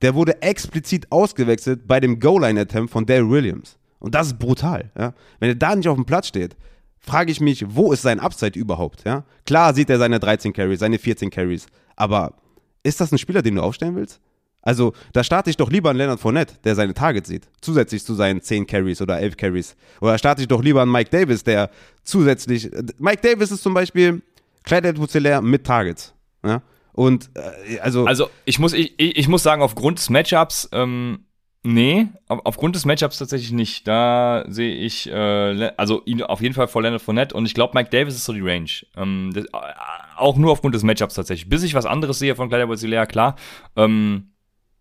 der wurde explizit ausgewechselt bei dem Goal-Line-Attempt von Dale Williams. Und das ist brutal. Ja? Wenn er da nicht auf dem Platz steht, frage ich mich, wo ist sein Upside überhaupt? Ja? Klar sieht er seine 13 Carries, seine 14 Carries, aber ist das ein Spieler, den du aufstellen willst? Also, da starte ich doch lieber an Leonard Fournette, der seine Targets sieht, zusätzlich zu seinen 10 Carries oder 11 Carries. Oder starte ich doch lieber an Mike Davis, der zusätzlich. Mike Davis ist zum Beispiel Clyde edwards mit Targets. Ja? Und, äh, also, Also ich muss, ich, ich muss sagen, aufgrund des Matchups, ähm, nee, auf, aufgrund des Matchups tatsächlich nicht. Da sehe ich, äh, also ihn auf jeden Fall vor Leonard Fournette und ich glaube, Mike Davis ist so die Range. Ähm, das, äh, auch nur aufgrund des Matchups tatsächlich. Bis ich was anderes sehe von Kleider Basilea, klar. Ähm,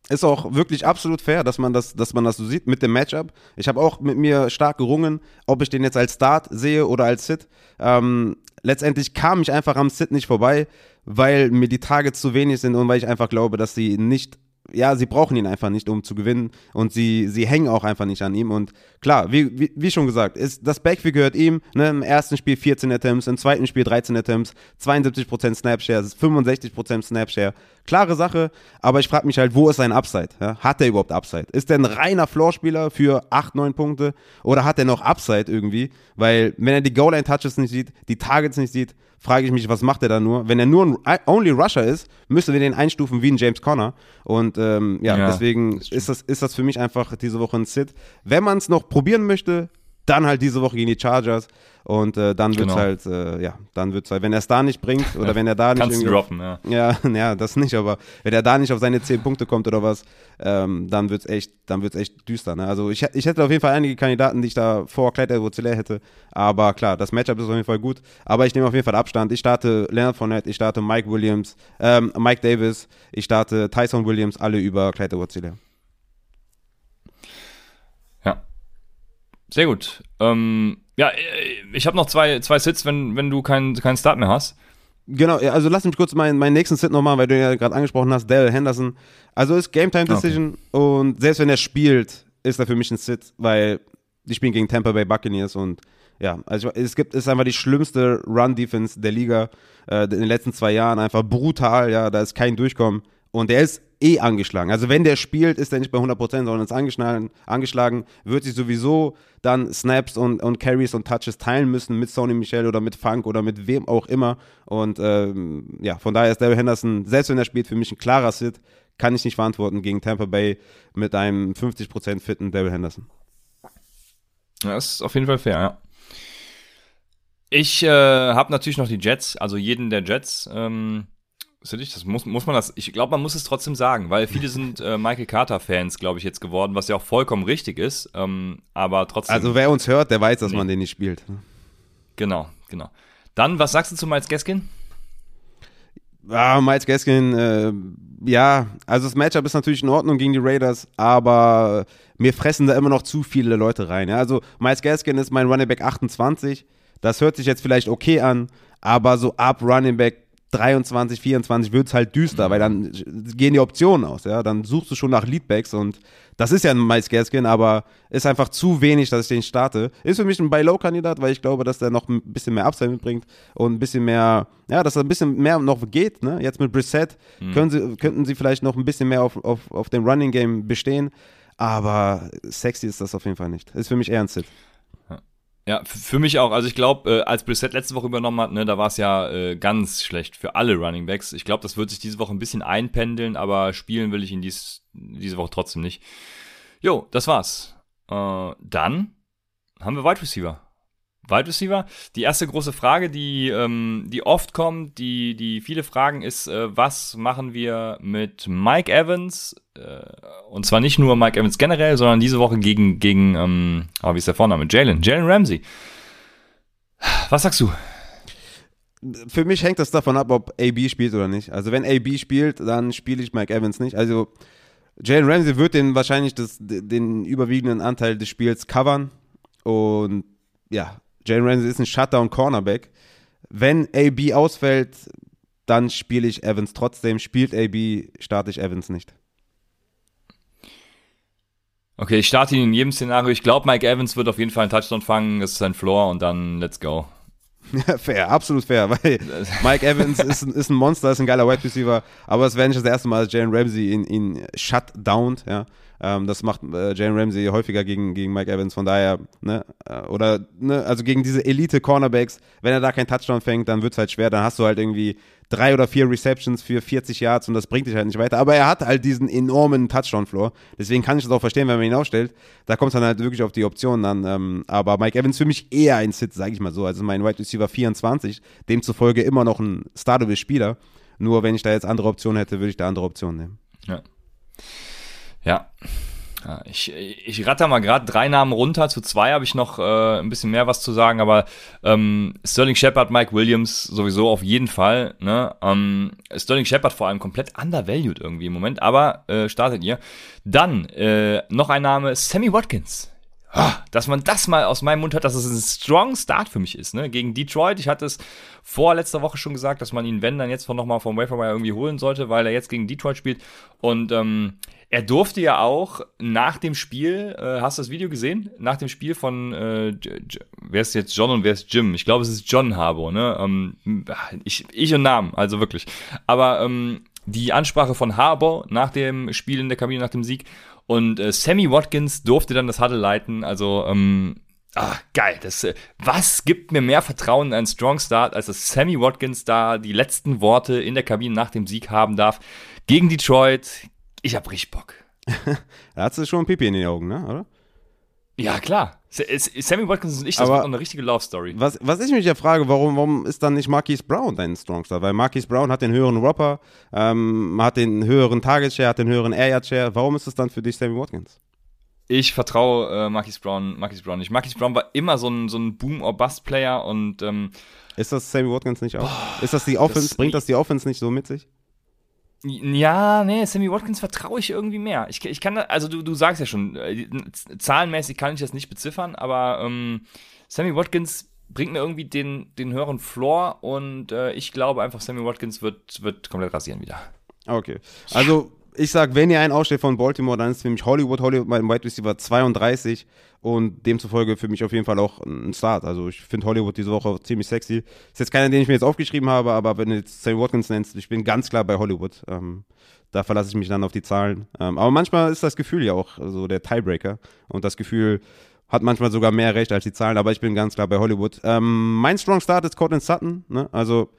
ist auch wirklich absolut fair, dass man das, dass man das so sieht mit dem Matchup. Ich habe auch mit mir stark gerungen, ob ich den jetzt als Start sehe oder als Sit. Ähm, letztendlich kam ich einfach am Sit nicht vorbei, weil mir die Targets zu wenig sind und weil ich einfach glaube, dass sie nicht ja, sie brauchen ihn einfach nicht, um zu gewinnen. Und sie, sie hängen auch einfach nicht an ihm. Und klar, wie, wie, wie schon gesagt, ist, das Backfield gehört ihm. Ne? Im ersten Spiel 14 Attempts, im zweiten Spiel 13 Attempts, 72% Snapshare, 65% Snapshare. Klare Sache, aber ich frage mich halt, wo ist sein Upside? Ja? Hat er überhaupt Upside? Ist er ein reiner Floorspieler für 8, 9 Punkte? Oder hat er noch Upside irgendwie? Weil, wenn er die Goal-Line-Touches nicht sieht, die Targets nicht sieht, frage ich mich, was macht er da nur? Wenn er nur ein Only Rusher ist, müssen wir den einstufen wie ein James Conner. Und ähm, ja, Ja, deswegen ist das, ist das für mich einfach diese Woche ein Sit. Wenn man es noch probieren möchte, dann halt diese Woche gegen die Chargers. Und äh, dann wird es Genau. halt, äh, ja, dann wird es halt, wenn er es da nicht bringt oder wenn er da nicht kannst droppen, ja. ja, [LAUGHS] ja, das nicht, aber wenn er da nicht auf seine 10 Punkte kommt oder was, ähm, dann wird's echt, dann wird's echt düster. Ne? Also ich, ich hätte auf jeden Fall einige Kandidaten, die ich da vor Clyde edwards hätte. Aber klar, das Matchup ist auf jeden Fall gut. Aber ich nehme auf jeden Fall Abstand. Ich starte Leonard Fournette, ich starte Mike Williams, ähm, Mike Davis, ich starte Tyson Williams, alle über Clyde edwards Ja. Sehr gut. Ähm, ja, äh, ich habe noch zwei, zwei Sits, wenn, wenn du keinen keinen Start mehr hast. Genau, also lass mich kurz meinen, meinen nächsten Sit noch machen, weil du ihn ja gerade angesprochen hast, Daryl Henderson. Also ist Game Time Decision und selbst wenn er spielt, ist er für mich ein Sit, weil die spielen gegen Tampa Bay Buccaneers und ja, also es gibt ist einfach die schlimmste Run Defense der Liga äh, in den letzten zwei Jahren einfach brutal, ja, da ist kein Durchkommen und der ist eh angeschlagen. Also wenn der spielt, ist er nicht bei 100%, sondern ist angeschlagen, angeschlagen wird sich sowieso dann Snaps und, und Carries und Touches teilen müssen mit Sony Michel oder mit Funk oder mit wem auch immer. Und ähm, ja, von daher ist Daryl Henderson, selbst wenn er spielt, für mich ein klarer Sit. Kann ich nicht verantworten gegen Tampa Bay mit einem 50% fitten Daryl Henderson. Das ist auf jeden Fall fair, ja. Ich äh, habe natürlich noch die Jets, also jeden der Jets. Ähm, sit ich, das muss, muss man das, ich glaube, man muss es trotzdem sagen, weil viele sind äh, Michael Carter-Fans, glaube ich, jetzt geworden, was ja auch vollkommen richtig ist. Ähm, aber trotzdem. Also wer uns hört, der weiß, dass Nee. man den nicht spielt. genau, genau. Dann, was sagst du zu Miles Gaskin? Ah, Miles Gaskin, äh, ja, also das Matchup ist natürlich in Ordnung gegen die Raiders, aber mir fressen da immer noch zu viele Leute rein. Ja? Also Miles Gaskin ist mein Running Back 28. Das hört sich jetzt vielleicht okay an, aber so ab Running Back 23, 24 wird es halt düster, weil dann gehen die Optionen aus, ja. Dann suchst du schon nach Leadbacks und das ist ja ein Miles Gaskin, aber ist einfach zu wenig, dass ich den starte. Ist für mich ein Buy-Low-Kandidat, weil ich glaube, dass der noch ein bisschen mehr Upside mitbringt und ein bisschen mehr, ja, dass er ein bisschen mehr noch geht, ne. Jetzt mit Brissett mhm. können sie, könnten sie vielleicht noch ein bisschen mehr auf, auf, auf dem Running-Game bestehen, aber sexy ist das auf jeden Fall nicht. Ist für mich eher ein Sit. Ja, für mich auch. Also ich glaube, äh, als Brissett letzte Woche übernommen hat, ne, da war es ja äh, ganz schlecht für alle Running Backs. Ich glaube, das wird sich diese Woche ein bisschen einpendeln, aber spielen will ich ihn dies, diese Woche trotzdem nicht. Jo, das war's. Äh, dann haben wir Wide Receiver. Wide Receiver. Die erste große Frage, die, ähm, die oft kommt, die, die viele fragen, ist, äh, was machen wir mit Mike Evans? Äh, und zwar nicht nur Mike Evans generell, sondern diese Woche gegen, gegen ähm, oh, wie ist der Vorname? Jalen, Jalen Ramsey. Was sagst du? Für mich hängt das davon ab, ob AB spielt oder nicht. Also wenn AB spielt, dann spiele ich Mike Evans nicht. Also Jalen Ramsey wird den wahrscheinlich das, den überwiegenden Anteil des Spiels covern. Und ja, Jalen Ramsey ist ein Shutdown-Cornerback. Wenn AB ausfällt, dann spiele ich Evans trotzdem. Spielt AB, starte ich Evans nicht. Okay, ich starte ihn in jedem Szenario. Ich glaube, Mike Evans wird auf jeden Fall einen Touchdown fangen. Das ist sein Floor und dann let's go. Ja, [LAUGHS] fair, absolut fair, weil [LAUGHS] Mike Evans ist, ist ein Monster, ist ein geiler Wide Receiver, aber es wäre nicht das erste Mal, dass Jalen Ramsey ihn, ihn shutdownt, ja. Ähm, das macht äh, Jalen Ramsey häufiger gegen, gegen Mike Evans, von daher, ne, äh, oder, ne, also gegen diese Elite-Cornerbacks, wenn er da keinen Touchdown fängt, dann wird es halt schwer, dann hast du halt irgendwie drei oder vier Receptions für 40 Yards und das bringt dich halt nicht weiter. Aber er hat halt diesen enormen Touchdown-Floor. Deswegen kann ich das auch verstehen, wenn man ihn aufstellt. Da kommt es dann halt wirklich auf die Optionen an. Ähm, aber Mike Evans für mich eher ein Sit, sage ich mal so. Also mein Wide Receiver 24, demzufolge immer noch ein startable Spieler. Nur wenn ich da jetzt andere Optionen hätte, würde ich da andere Optionen nehmen. Ja. Ja. Ich, ich ratter mal gerade drei Namen runter. Zu zwei habe ich noch äh, ein bisschen mehr was zu sagen, aber ähm, Sterling Shepard, Mike Williams sowieso auf jeden Fall. Ne? Ähm, Sterling Shepard vor allem komplett undervalued irgendwie im Moment, aber äh, startet ihr. Dann äh, noch ein Name, Sammy Watkins. Ah, dass man das mal aus meinem Mund hört, dass es ein strong Start für mich ist, ne? Gegen Detroit. Ich hatte es vor letzter Woche schon gesagt, dass man ihn, wenn, dann jetzt nochmal vom Waferwire irgendwie holen sollte, weil er jetzt gegen Detroit spielt. Und ähm, er durfte ja auch nach dem Spiel, äh, hast du das Video gesehen? Nach dem Spiel von, äh, wer ist jetzt John und wer ist Jim? Ich glaube, es ist John Harbour, ne? Ähm, ich, ich und Namen, also wirklich. Aber ähm, die Ansprache von Harbour nach dem Spiel in der Kabine, nach dem Sieg. Und äh, Sammy Watkins durfte dann das Huddle leiten. Also, ähm, ah, geil. Das, äh, was gibt mir mehr Vertrauen in einen Strong Start, als dass Sammy Watkins da die letzten Worte in der Kabine nach dem Sieg haben darf? Gegen Detroit, ich hab richtig Bock. [LAUGHS] da hat sie schon ein Pipi in den Augen, ne? Oder? Ja, klar. Sammy Watkins und ich, das Aber war eine richtige Love Story. Was, was ich mich ja frage, warum, warum ist dann nicht Marquise Brown dein Strongstar? Weil Marquise Brown hat den höheren Whopper, ähm, hat den höheren Target Share, hat den höheren Air Yard Share. Warum ist es dann für dich Sammy Watkins? Ich vertraue äh, Marquise Brown, Marquise Brown nicht. Marquise Brown war immer so ein, so ein Boom-or-Bust-Player und ähm, Ist das Sammy Watkins nicht auch? Boah, ist das die Offense? Das, bringt das die Offense nicht so mit sich? Ja, nee, Sammy Watkins vertraue ich irgendwie mehr. Ich, ich kann, also du, du sagst ja schon, äh, zahlenmäßig kann ich das nicht beziffern, aber ähm, Sammy Watkins bringt mir irgendwie den, den höheren Floor und äh, ich glaube einfach, Sammy Watkins wird, wird komplett rasieren wieder. Okay. Also ich sag, wenn ihr einen ausstellt von Baltimore, dann ist für mich Hollywood, Hollywood mein Wide Receiver 32 und demzufolge für mich auf jeden Fall auch ein Start. Also ich finde Hollywood diese Woche ziemlich sexy. Ist jetzt keiner, den ich mir jetzt aufgeschrieben habe, aber wenn du jetzt Sammy Watkins nennst, ich bin ganz klar bei Hollywood. Ähm, da verlasse ich mich dann auf die Zahlen. Ähm, aber manchmal ist das Gefühl ja auch so der Tiebreaker und das Gefühl hat manchmal sogar mehr Recht als die Zahlen, aber ich bin ganz klar bei Hollywood. Ähm, mein Strong Start ist Cortland Sutton, ne? also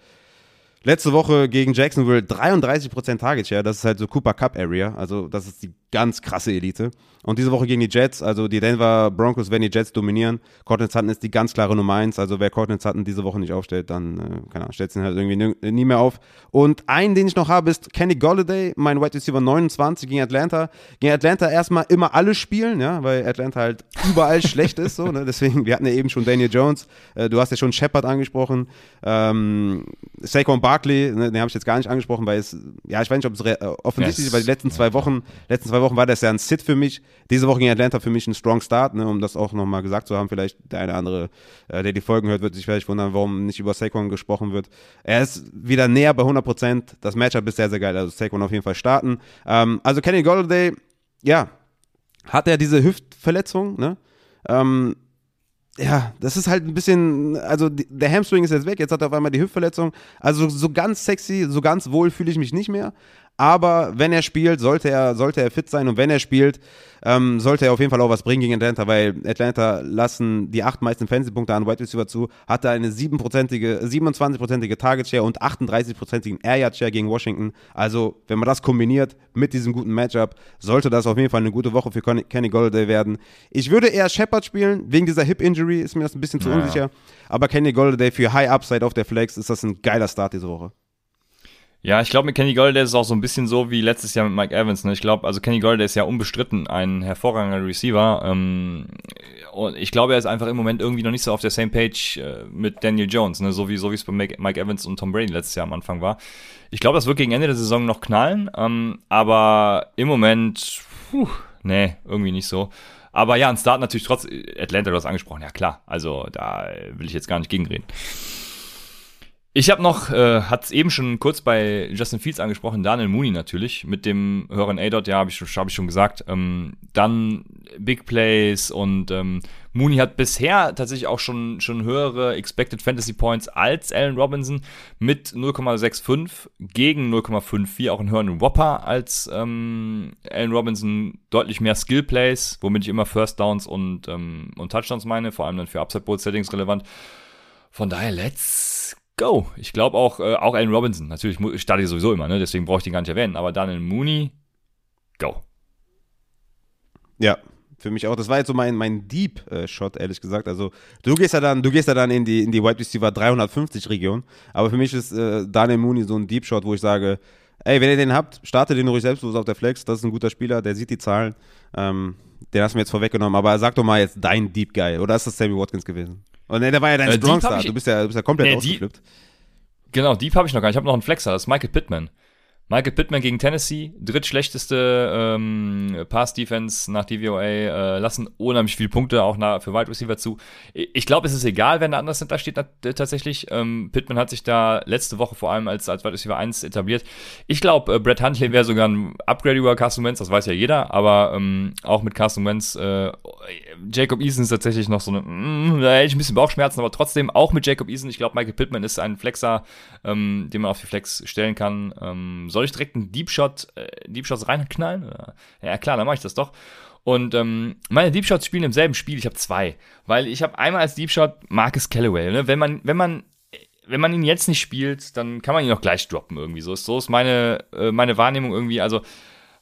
Letzte Woche gegen Jacksonville 33% Target Share, das ist halt so Cooper Cup Area, also das ist die ganz krasse Elite. Und diese Woche gegen die Jets, also die Denver Broncos werden die Jets dominieren. Cortland Sutton ist die ganz klare Nummer 1, also wer Cortland Sutton diese Woche nicht aufstellt, dann, äh, keine Ahnung, stellt ihn halt irgendwie nie mehr auf. Und einen, den ich noch habe, ist Kenny Golladay, mein Wide Receiver 29 gegen Atlanta. Gegen Atlanta erstmal immer alle spielen, ja, weil Atlanta halt überall [LAUGHS] schlecht ist, so, ne? deswegen, wir hatten ja eben schon Daniel Jones, äh, du hast ja schon Shepard angesprochen, ähm, Saquon Barkley, ne, den habe ich jetzt gar nicht angesprochen, weil es, ja, ich weiß nicht, ob es äh, offensichtlich yes. ist, weil die letzten zwei Wochen, letzten zwei zwei Wochen war das ja ein Sit für mich. Diese Woche gegen Atlanta für mich ein Strong Start, ne, um das auch nochmal gesagt zu haben. Vielleicht der eine oder andere, äh, der die Folgen hört, wird sich vielleicht wundern, warum nicht über Saquon gesprochen wird. Er ist wieder näher bei 100 Prozent. Das Matchup ist sehr, sehr geil. Also Saquon auf jeden Fall starten. Ähm, also Kenny Golladay, ja, hat er diese Hüftverletzung, ne? Ähm, ja, das ist halt ein bisschen, also der Hamstring ist jetzt weg, jetzt hat er auf einmal die Hüftverletzung. Also so ganz sexy, so ganz wohl fühle ich mich nicht mehr. Aber wenn er spielt, sollte er, sollte er fit sein und wenn er spielt, ähm, sollte er auf jeden Fall auch was bringen gegen Atlanta, weil Atlanta lassen die acht meisten Fantasy-Punkte an Wide Receiver zu, hatte eine 7%ige, 27%ige Target-Share und 38%igen Air-Yard-Share gegen Washington. Also, wenn man das kombiniert mit diesem guten Matchup, sollte das auf jeden Fall eine gute Woche für Kenny Golladay werden. Ich würde eher Shepard spielen, wegen dieser Hip-Injury ist mir das ein bisschen zu ja. unsicher. Aber Kenny Golladay für High Upside auf der Flex ist das ein geiler Start diese Woche. Ja, ich glaube, mit Kenny Golladay ist es auch so ein bisschen so wie letztes Jahr mit Mike Evans. Ne? Ich glaube, also Kenny Golladay ist ja unbestritten ein hervorragender Receiver. Ähm, und ich glaube, er ist einfach im Moment irgendwie noch nicht so auf der same Page äh, mit Daniel Jones, ne? so wie so wie es bei Mike Evans und Tom Brady letztes Jahr am Anfang war. Ich glaube, das wird gegen Ende der Saison noch knallen, ähm, aber im Moment, puh, nee, irgendwie nicht so. Aber ja, ein Start natürlich trotz Atlanta, du hast angesprochen, ja klar. Also da will ich jetzt gar nicht gegenreden. Ich habe noch, äh, hat es eben schon kurz bei Justin Fields angesprochen, Daniel Mooney natürlich, mit dem höheren A-Dot, ja, habe ich, hab ich schon gesagt. Ähm, dann Big Plays und ähm, Mooney hat bisher tatsächlich auch schon, schon höhere Expected Fantasy Points als Allen Robinson mit 0,65 gegen 0,54, auch einen höheren Whopper als ähm, Allen Robinson, deutlich mehr Skill Plays, womit ich immer First Downs und, ähm, und Touchdowns meine, vor allem dann für Upside Bowl Settings relevant. Von daher, let's go. Ich glaube auch, äh, auch Allen Robinson. Natürlich starte ich sowieso immer, ne? deswegen brauche ich den gar nicht erwähnen. Aber Daniel Mooney, go. Ja, für mich auch. Das war jetzt so mein, mein Deep-Shot, ehrlich gesagt. Also du gehst ja dann, du gehst ja dann in die, in die Wide Receiver 350 Region. Aber für mich ist äh, Daniel Mooney so ein Deep-Shot, wo ich sage, ey, wenn ihr den habt, startet den ruhig selbstlos auf der Flex. Das ist ein guter Spieler, der sieht die Zahlen. Ähm, den hast du mir jetzt vorweggenommen. Aber sag doch mal jetzt dein Deep Guy. Oder ist das Sammy Watkins gewesen? Und ne, der war ja dein äh, Strong Star. Du bist ja, du bist ja komplett nee, ausgeflippt. Genau, Deep habe ich noch gar nicht. Ich habe noch einen Flexer, das ist Michael Pittman. Michael Pittman gegen Tennessee, drittschlechteste ähm, Pass-Defense nach DVOA, äh, lassen unheimlich viele Punkte auch nach, für Wide Receiver zu. Ich glaube, es ist egal, wenn der andere Center steht tatsächlich. Ähm, Pittman hat sich da letzte Woche vor allem als, als Wide Receiver 1 etabliert. Ich glaube, äh, Brett Huntley wäre sogar ein Upgrade über Carson Wentz, das weiß ja jeder, aber ähm, auch mit Carson Wentz, äh, Jacob Eason ist tatsächlich noch so eine, mm, da hätte ich ein bisschen Bauchschmerzen, aber trotzdem auch mit Jacob Eason, ich glaube, Michael Pittman ist ein Flexer, ähm, den man auf die Flex stellen kann. Ähm, soll ich direkt einen Deep Shot, äh, Deep reinknallen? Ja, klar, dann mache ich das doch. Und ähm, meine Deep Shots spielen im selben Spiel. Ich habe zwei, weil ich habe einmal als Deep Shot Marcus Callaway. Ne? Wenn man, wenn man wenn man ihn jetzt nicht spielt, dann kann man ihn auch gleich droppen irgendwie. So ist, so ist meine, äh, meine Wahrnehmung irgendwie. Also,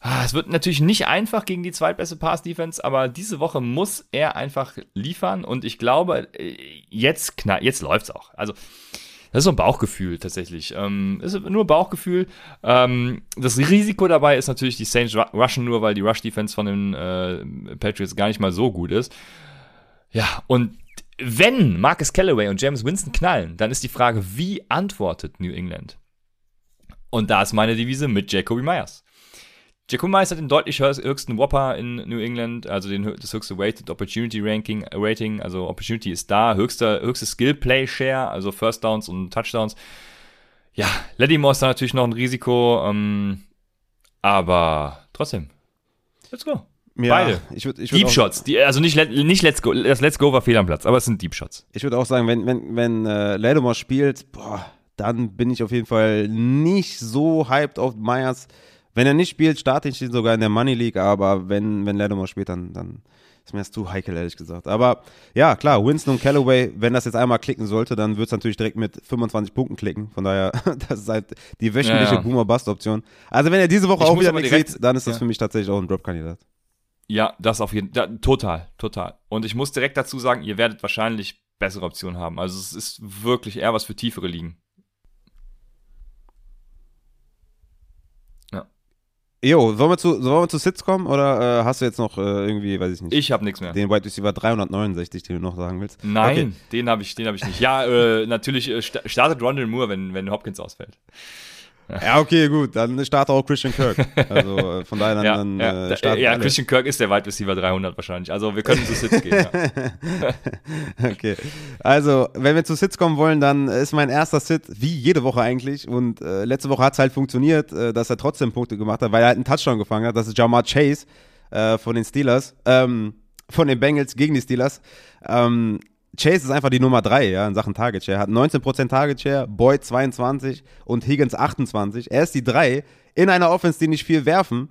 ah, es wird natürlich nicht einfach gegen die zweitbeste Pass-Defense, aber diese Woche muss er einfach liefern und ich glaube, äh, jetzt, jetzt läuft's auch. Also, das ist so ein Bauchgefühl tatsächlich. Ähm, ist nur Bauchgefühl. Ähm, das Risiko dabei ist natürlich, die Saints rushen nur, weil die Rush-Defense von den äh, Patriots gar nicht mal so gut ist. Ja, und wenn Marcus Callaway und James Winston knallen, dann ist die Frage, wie antwortet New England? Und da ist meine Devise mit Jacoby Myers. Myers hat den deutlich höchsten Whopper in New England, also den, das höchste Weighted Opportunity Ranking, äh, Rating, also Opportunity ist da, höchster, höchste Skill Play Share, also First Downs und Touchdowns. Ja, Lattimore ist da natürlich noch ein Risiko, ähm, aber trotzdem, let's go. Ja, Beide. Ich würd, ich würd Deep Shots. Die, also nicht, nicht Let's Go. Das Let's Go war fehl am Platz, aber es sind Deep Shots. Ich würde auch sagen, wenn, wenn, wenn äh, Lattimore spielt, boah, dann bin ich auf jeden Fall nicht so hyped auf Myers. Wenn er nicht spielt, starte ich ihn sogar in der Money League, aber wenn, wenn Lattimore spielt, dann, dann ist mir das zu heikel, ehrlich gesagt. Aber ja, klar, Winston und Callaway, wenn das jetzt einmal klicken sollte, dann wird es natürlich direkt mit 25 Punkten klicken. Von daher, [LAUGHS] das ist halt die wöchentliche ja, ja. Boomer-Bust-Option. Also wenn er diese Woche ich auch wieder nichts sieht, dann ist das ja. für mich tatsächlich auch ein Drop-Kandidat. Ja, das auf jeden Fall. Total, total. Und ich muss direkt dazu sagen, ihr werdet wahrscheinlich bessere Optionen haben. Also es ist wirklich eher was für tiefere Ligen. Jo, sollen wir zu, sollen wir zu Sits kommen oder äh, hast du jetzt noch äh, irgendwie, weiß ich nicht. Ich habe nichts mehr. Den White Receiver 369, den du noch sagen willst? Nein, okay. den habe ich, hab ich nicht. Ja, äh, [LAUGHS] natürlich äh, startet Rondell Moore, wenn, wenn Hopkins ausfällt. [LAUGHS] Ja, okay, gut. Dann startet auch Christian Kirk. Also äh, von daher dann, [LAUGHS] Ja, dann ja, äh, starten ja alle. Christian Kirk ist der Wide Receiver 300 wahrscheinlich. Also wir können zu Sitz gehen. Ja. [LAUGHS] Okay. Also, wenn wir zu Sits kommen wollen, dann ist mein erster Sit wie jede Woche eigentlich. Und äh, letzte Woche hat es halt funktioniert, äh, dass er trotzdem Punkte gemacht hat, weil er halt einen Touchdown gefangen hat. Das ist Jamar Chase äh, von den Steelers, ähm, von den Bengals gegen die Steelers. Ähm, Chase ist einfach die Nummer 3 ja, in Sachen Target Share. Hat 19% Target Share, Boyd 22 und Higgins 28. Er ist die 3 in einer Offense, die nicht viel werfen.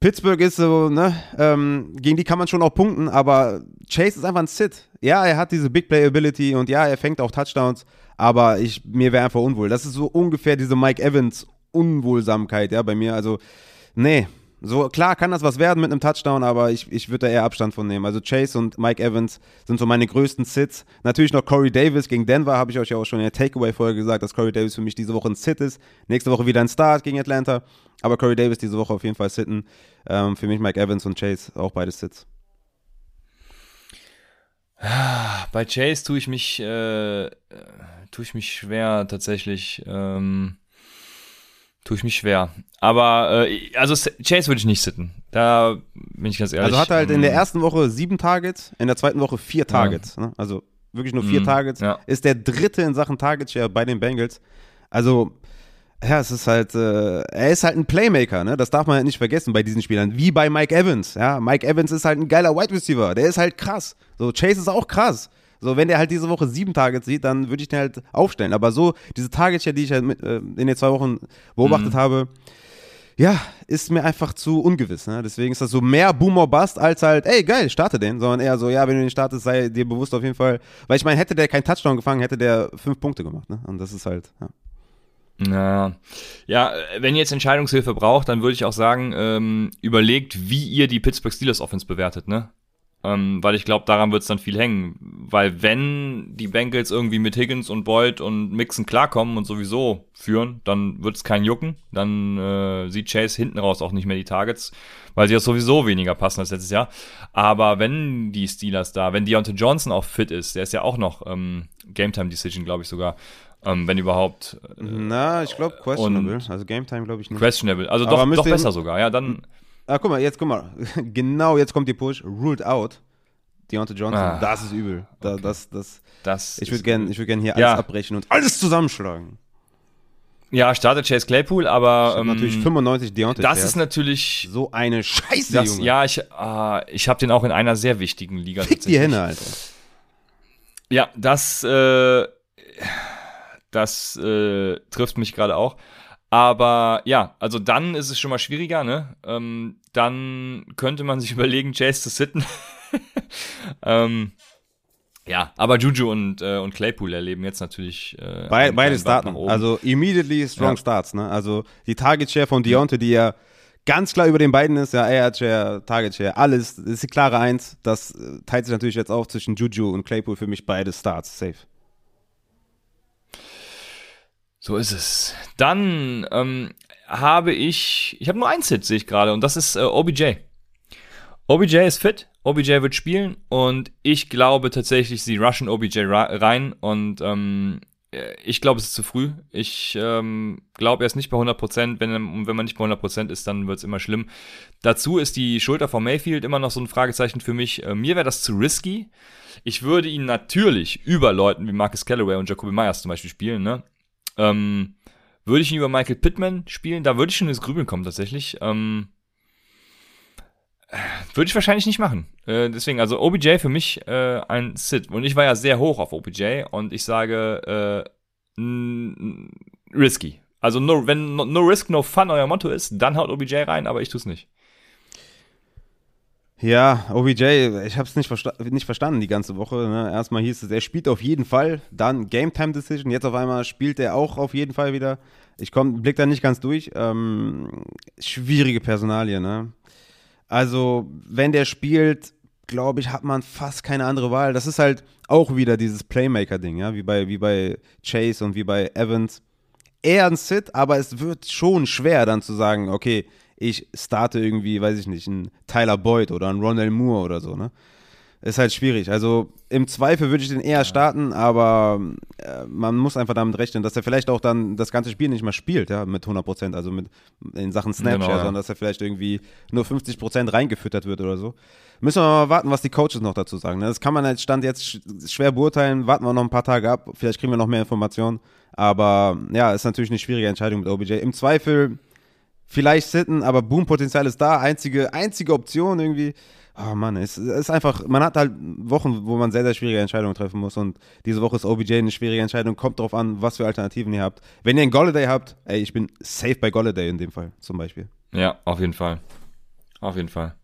Pittsburgh ist so, ne, ähm, gegen die kann man schon auch punkten, aber Chase ist einfach ein Sit. Ja, er hat diese Big Play Ability und ja, er fängt auch Touchdowns, aber ich, mir wäre einfach unwohl. Das ist so ungefähr diese Mike Evans Unwohlsamkeit, ja, bei mir. Also, nee. So, klar kann das was werden mit einem Touchdown, aber ich, ich würde da eher Abstand von nehmen. Also Chase und Mike Evans sind so meine größten Sits. Natürlich noch Corey Davis gegen Denver, habe ich euch ja auch schon in der Takeaway-Folge gesagt, dass Corey Davis für mich diese Woche ein Sit ist. Nächste Woche wieder ein Start gegen Atlanta. Aber Corey Davis diese Woche auf jeden Fall sitten. Ähm, für mich Mike Evans und Chase auch beide Sits. Bei Chase tue ich mich, äh, tue ich mich schwer tatsächlich. Ähm, tue ich mich schwer. Aber äh, also Chase würde ich nicht sitten. Da bin ich ganz ehrlich. Also hat er halt in der ähm, ersten Woche sieben Targets, in der zweiten Woche vier Targets. Ne? Also wirklich nur vier Mhm, Targets. ja. Ist der dritte in Sachen Target Share bei den Bengals. Also, ja, es ist halt, äh, er ist halt ein Playmaker, ne? Das darf man halt nicht vergessen bei diesen Spielern. Wie bei Mike Evans. Ja, Mike Evans ist halt ein geiler Wide Receiver. Der ist halt krass. So, Chase ist auch krass. So, wenn der halt diese Woche sieben Targets sieht, dann würde ich den halt aufstellen. Aber so, diese Target Share, die ich halt mit, äh, in den zwei Wochen beobachtet habe, ja, ist mir einfach zu ungewiss. Ne? Deswegen ist das so mehr Boom or Bust als halt, ey, geil, starte den, sondern eher so, ja, wenn du den startest, sei dir bewusst auf jeden Fall. Weil ich meine, hätte der keinen Touchdown gefangen, hätte der fünf Punkte gemacht. Ne? Und das ist halt, ja. Ja. ja, wenn ihr jetzt Entscheidungshilfe braucht, dann würde ich auch sagen, ähm, überlegt, wie ihr die Pittsburgh Steelers Offense bewertet, ne? Ähm, weil ich glaube, daran wird es dann viel hängen. Weil wenn die Bengals irgendwie mit Higgins und Boyd und Mixon klarkommen und sowieso führen, dann wird es kein Jucken. Dann äh, sieht Chase hinten raus auch nicht mehr die Targets, weil sie ja sowieso weniger passen als letztes Jahr. Aber wenn die Steelers da, wenn Deontay Johnson auch fit ist, der ist ja auch noch ähm, Game Time Decision, glaube ich sogar, ähm, wenn überhaupt äh, Na, ich glaube, questionable. also Game Time glaube ich nicht. questionable. Also doch, doch besser sogar. Ja, dann Ah, guck mal, jetzt guck mal. [LAUGHS] genau, jetzt kommt die Push. Ruled out. Deontay Johnson. Ah, das ist übel. Da, okay. das, das, das. ich würde gerne würd gern hier Ja. alles abbrechen und alles zusammenschlagen. Ja, startet Chase Claypool, aber ähm, natürlich 95 Deontay das ist natürlich. so eine Scheiße, Das, Junge. ja, ich, ah, ich habe den auch in einer sehr wichtigen Liga. Fick die. Hände, Alter. Ja, das, äh, das äh, trifft mich gerade auch. Aber ja, also dann ist es schon mal schwieriger, ne? Ähm, dann könnte man sich [LAUGHS] überlegen, Chase zu sitten. [LAUGHS] ähm, ja, aber Juju und, äh, und Claypool erleben jetzt natürlich äh, Be beide starten. Also immediately strong Ja. starts. Ne? Also die Target Share von Deontay, die ja ganz klar über den beiden ist, ja, Air Share, Target Share, alles, das ist die klare Eins. Das äh, teilt sich natürlich jetzt auf zwischen Juju und Claypool für mich beide Starts. Safe. So ist es. Dann ähm, habe ich, ich habe nur ein Sit, sehe ich gerade, und das ist äh, OBJ. OBJ ist fit, OBJ wird spielen und ich glaube tatsächlich, sie rushen OBJ rein und ähm, äh, ich glaube, es ist zu früh. Ich ähm, glaube, er ist nicht bei 100%. Wenn, wenn man nicht bei 100% ist, dann wird es immer schlimm. Dazu ist die Schulter von Mayfield immer noch so ein Fragezeichen für mich. Äh, mir wäre das zu risky. Ich würde ihn natürlich über Leuten wie Marcus Callaway und Jacoby Myers zum Beispiel spielen, ne? Ähm, würde ich ihn über Michael Pittman spielen, da würde ich schon ins Grübeln kommen tatsächlich. Ähm, äh, würde ich wahrscheinlich nicht machen. Äh, deswegen, also OBJ für mich äh, ein Sit. Und ich war ja sehr hoch auf OBJ und ich sage äh, risky. Also no, wenn no, no risk, no fun euer Motto ist, dann haut OBJ rein, aber ich tue es nicht. Ja, OBJ, ich habe es nicht, versta nicht verstanden die ganze Woche. Ne? Erstmal hieß es, er spielt auf jeden Fall, dann Game Time Decision. Jetzt auf einmal spielt er auch auf jeden Fall wieder. Ich komm, blick da nicht ganz durch. Ähm, schwierige Personalie, ne? Also, wenn der spielt, glaube ich, hat man fast keine andere Wahl. Das ist halt auch wieder dieses Playmaker-Ding, ja, wie bei, wie bei Chase und wie bei Evans. Eher ein Sit, aber es wird schon schwer dann zu sagen, okay, ich starte irgendwie, weiß ich nicht, einen Tyler Boyd oder einen Ronald Moore oder so, ne? ist halt schwierig. Also im Zweifel würde ich den eher starten, aber äh, man muss einfach damit rechnen, dass er vielleicht auch dann das ganze Spiel nicht mehr spielt, ja, mit 100 Prozent, also mit in Sachen Snapchat, genau, ja. sondern dass er vielleicht irgendwie nur 50 Prozent reingefüttert wird oder so. Müssen wir mal warten, was die Coaches noch dazu sagen. Ne? Das kann man als Stand jetzt schwer beurteilen. Warten wir noch ein paar Tage ab. Vielleicht kriegen wir noch mehr Informationen. Aber ja, ist natürlich eine schwierige Entscheidung mit OBJ. Im Zweifel vielleicht sitten, aber Boom-Potenzial ist da. Einzige, einzige Option irgendwie. Oh Mann, es ist einfach, man hat halt Wochen, wo man sehr, sehr schwierige Entscheidungen treffen muss und diese Woche ist OBJ eine schwierige Entscheidung, kommt drauf an, was für Alternativen ihr habt. Wenn ihr einen Golladay habt, ey, ich bin safe bei Golladay in dem Fall zum Beispiel. Ja, auf jeden Fall. Auf jeden Fall.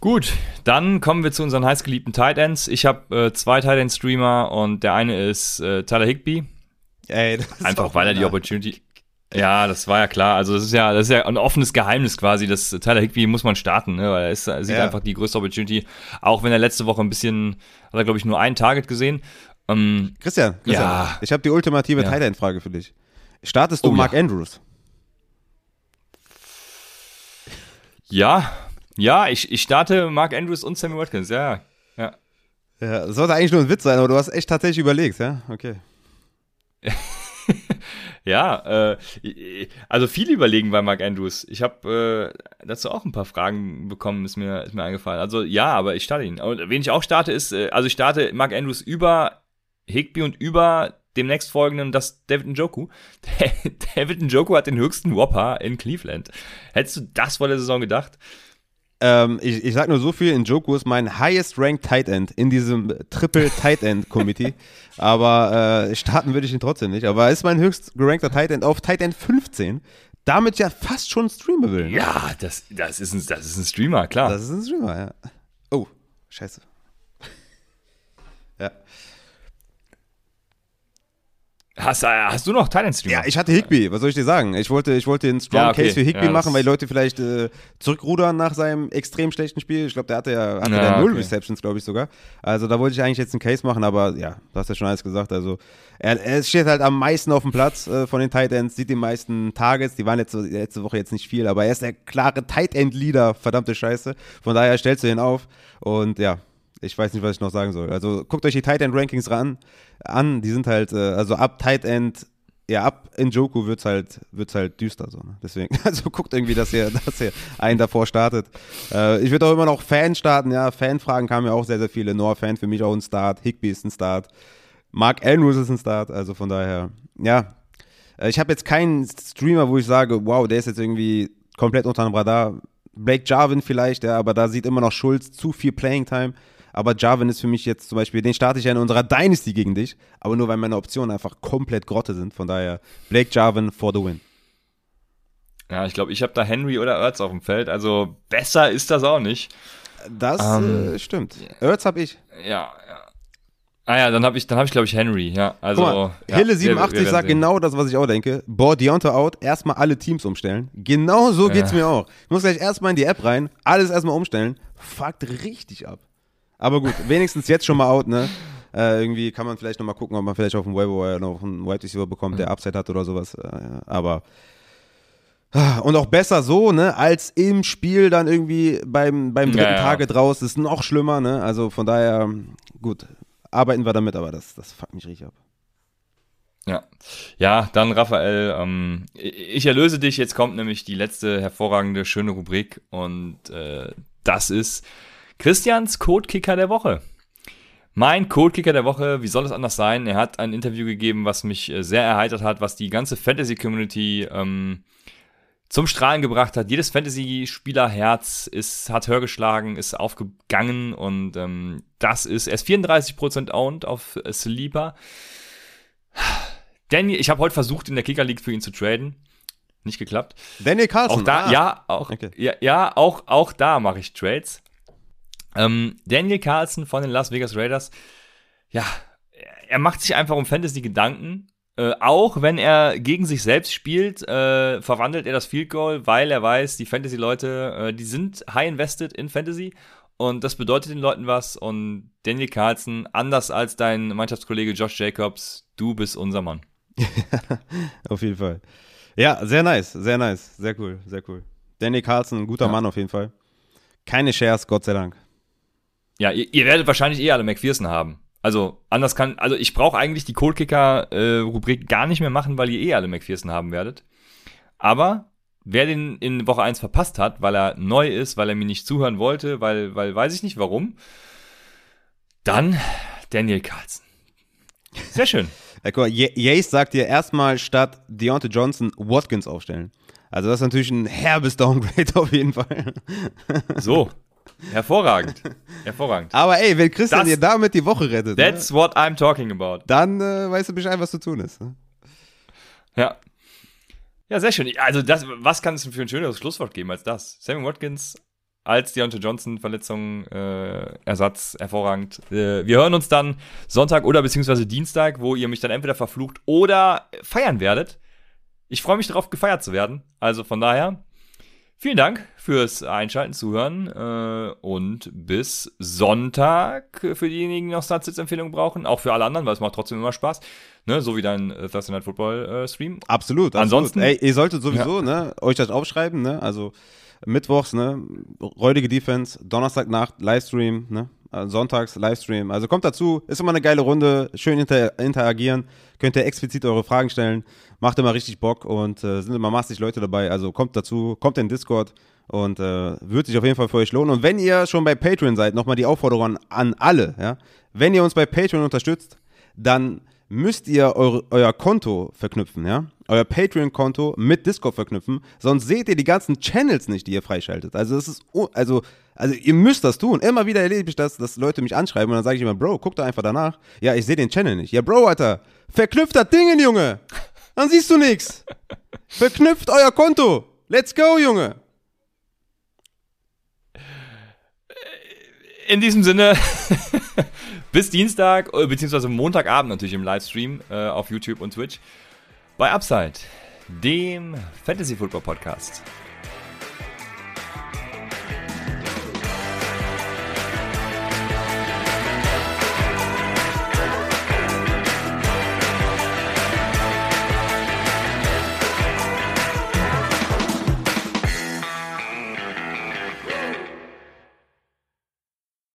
Gut, dann kommen wir zu unseren heißgeliebten Tight Ends. Ich habe äh, zwei Tight End Streamer und der eine ist äh, Tyler Higby. Ey, Einfach weil er die Opportunity ja, das war ja klar. Also das ist ja, das ist ja ein offenes Geheimnis quasi. Das Tyler Higby muss man starten, ne? weil er, ist, er sieht ja. einfach die größte Opportunity. Auch wenn er letzte Woche ein bisschen, hat er glaube ich nur ein Target gesehen. Ähm, Christian, Christian, ja. ich habe die ultimative ja. Tight Frage für dich. Startest du oh, Mark ja. Andrews? Ja, ja, ich, ich starte Mark Andrews und Sammy Watkins, ja, ja. Ja, sollte eigentlich nur ein Witz sein, aber du hast echt tatsächlich überlegt, ja? Okay. [LAUGHS] [LAUGHS] Ja, äh, also viel überlegen bei Mark Andrews. Ich habe äh, dazu auch ein paar Fragen bekommen, ist mir, ist mir eingefallen. Also ja, aber ich starte ihn. Und wen ich auch starte ist, äh, also ich starte Mark Andrews über Higby und über dem nächstfolgenden, das David Njoku. [LAUGHS] David Njoku hat den höchsten Whopper in Cleveland. Hättest du das vor der Saison gedacht? Ähm, ich, ich sag nur so viel, in Joku ist mein highest ranked Tight End in diesem Triple Tight End Committee. [LAUGHS] Aber äh, starten würde ich ihn trotzdem nicht. Aber er ist mein höchst gerankter Tight End auf Tight End 15. Damit ja fast schon streamable. Ne? Ja, das, das, ist ein, das ist ein Streamer, klar. Das ist ein Streamer, ja. Oh, scheiße. [LAUGHS] ja. Hast, äh, hast du noch Thailand Streamer? Ja, ich hatte Higby, was soll ich dir sagen? Ich wollte, ich wollte den Strong ja, okay. Case für Higby ja, machen, weil die Leute vielleicht äh, zurückrudern nach seinem extrem schlechten Spiel. Ich glaube, der hatte ja, hatte ja, null okay. Receptions, glaube ich sogar. Also da wollte ich eigentlich jetzt einen Case machen, aber ja, du hast ja schon alles gesagt. Also er, er steht halt am meisten auf dem Platz äh, von den Tight Ends, sieht die meisten Targets, die waren letzte, letzte Woche jetzt nicht viel, aber er ist der klare Tight End Leader, verdammte Scheiße. Von daher stellst du ihn auf und ja, ich weiß nicht, was ich noch sagen soll. Also guckt euch die Tight End Rankings ran, an. Die sind halt, äh, also ab Tight End, ja, ab Njoku wird's halt, wird's halt düster so. Ne? Deswegen, [LAUGHS] also guckt irgendwie, dass ihr, [LAUGHS] dass ihr einen davor startet. Äh, ich würde auch immer noch Fan starten, ja. Fanfragen kamen ja auch sehr, sehr viele. Noah Fan für mich auch ein Start. Higby ist ein Start. Mark Andrews ist ein Start. Also von daher, ja. Äh, ich habe jetzt keinen Streamer, wo ich sage, wow, der ist jetzt irgendwie komplett unter dem Radar. Blake Jarvin vielleicht, ja, aber da sieht immer noch Schulz zu viel Playing Time. Aber Jarvin ist für mich jetzt zum Beispiel, den starte ich ja in unserer Dynasty gegen dich, aber nur weil meine Optionen einfach komplett Grotte sind. Von daher Blake Jarvin for the win. Ja, ich glaube, ich habe da Henry oder Ertz auf dem Feld. Also besser ist das auch nicht. Das ähm, äh, stimmt. Ertz habe ich. Ja, ja. Ah ja, dann habe ich, dann habe ich glaube ich Henry. Ja, also mal, ja, Hille 87 wir, wir sagt genau das, was ich auch denke. Boah, Deontay out, erstmal alle Teams umstellen. Genau so geht's ja. mir auch. Ich muss gleich erstmal in die App rein, alles erstmal umstellen. Fuckt richtig ab. Aber gut, wenigstens jetzt schon mal out, ne? Äh, irgendwie kann man vielleicht nochmal gucken, ob man vielleicht auf dem Waiver noch einen Wide Receiver bekommt, der Upside hat oder sowas. Äh, aber ah, und auch besser so, ne, als im Spiel dann irgendwie beim, beim dritten ja, ja. Tage draus. ist noch schlimmer, ne? Also von daher, gut, arbeiten wir damit, aber das, das fuckt mich richtig ab. Ja, ja, dann Raphael, ähm, ich erlöse dich. Jetzt kommt nämlich die letzte hervorragende, schöne Rubrik und äh, das ist Christians Codekicker der Woche. Mein Codekicker der Woche, wie soll es anders sein? Er hat ein Interview gegeben, was mich äh, sehr erheitert hat, was die ganze Fantasy-Community ähm, zum Strahlen gebracht hat. Jedes Fantasy-Spielerherz ist, hat höher geschlagen, ist aufgegangen und ähm, das ist, er ist 34% owned auf Sleeper. Daniel, ich habe heute versucht, in der Kicker League für ihn zu traden. Nicht geklappt. Daniel Carlson. Auch da, ah. ja, auch, okay. ja, ja, auch, auch da mache ich Trades. Ähm, Daniel Carlson von den Las Vegas Raiders, ja, er macht sich einfach um Fantasy Gedanken. Äh, auch wenn er gegen sich selbst spielt, äh, verwandelt er das Field Goal, weil er weiß, die Fantasy-Leute, äh, die sind high invested in Fantasy und das bedeutet den Leuten was. Und Daniel Carlson, anders als dein Mannschaftskollege Josh Jacobs, du bist unser Mann. [LAUGHS] auf jeden Fall. Ja, sehr nice, sehr nice, sehr cool, sehr cool. Danny Carlson, ein guter ja. Mann auf jeden Fall. Keine Shares, Gott sei Dank. Ja, ihr, ihr werdet wahrscheinlich eh alle McPherson haben. Also anders kann, also ich brauche eigentlich die Cold Kicker äh, Rubrik gar nicht mehr machen, weil ihr eh alle McPherson haben werdet. Aber wer den in Woche 1 verpasst hat, weil er neu ist, weil er mir nicht zuhören wollte, weil, weil weiß ich nicht warum, dann Daniel Carlson. Sehr schön. [LAUGHS] Ja, guck mal, Yates sagt dir erstmal statt Deontay Johnson Watkins aufstellen. Also das ist natürlich ein herbes Downgrade [LAUGHS] auf jeden Fall. So, hervorragend. Hervorragend. Aber ey, wenn Christian Das- dir damit die Woche rettet, ne, That's what I'm talking about. dann äh, weißt du Bescheid, was zu tun ist. ne? Ja. Ja, sehr schön. Also, das, was kann es denn für ein schöneres Schlusswort geben als das? Sammy Watkins als Deontay Johnson Verletzung, äh, Ersatz, hervorragend. Äh, wir hören uns dann Sonntag oder beziehungsweise Dienstag, wo ihr mich dann entweder verflucht oder feiern werdet. Ich freue mich darauf, gefeiert zu werden. Also von daher, vielen Dank fürs Einschalten, Zuhören äh, und bis Sonntag für diejenigen, die noch Startsitz-Empfehlungen brauchen. Auch für alle anderen, weil es macht trotzdem immer Spaß. Ne? So wie dein äh, Thursday Night Football äh, Stream. Absolut, absolut. Ansonsten- Ey, ihr solltet sowieso, ne, euch das aufschreiben, ne? Also Mittwochs, ne, räudige Defense, Donnerstagnacht, Livestream, ne? äh, Sonntags, Livestream. Also kommt dazu, ist immer eine geile Runde, schön inter interagieren, könnt ihr explizit eure Fragen stellen, macht immer richtig Bock und äh, sind immer massig Leute dabei. Also kommt dazu, kommt in Discord und äh, wird sich auf jeden Fall für euch lohnen. Und wenn ihr schon bei Patreon seid, nochmal die Aufforderung an alle, ja, wenn ihr uns bei Patreon unterstützt, dann müsst ihr eure, euer Konto verknüpfen, ja? Euer Patreon-Konto mit Discord verknüpfen, sonst seht ihr die ganzen Channels nicht, die ihr freischaltet. Also das ist, also, also ihr müsst das tun. Immer wieder erlebe ich das, dass Leute mich anschreiben und dann sage ich immer, Bro, guck da einfach danach. Ja, ich sehe den Channel nicht. Ja, Bro, Alter, verknüpft das Ding, Junge. Dann siehst du nichts. Verknüpft euer Konto. Let's go, Junge. In diesem Sinne, [LAUGHS] bis Dienstag, äh, beziehungsweise Montagabend natürlich im Livestream äh, auf YouTube und Twitch bei Upside, dem Fantasy Football Podcast.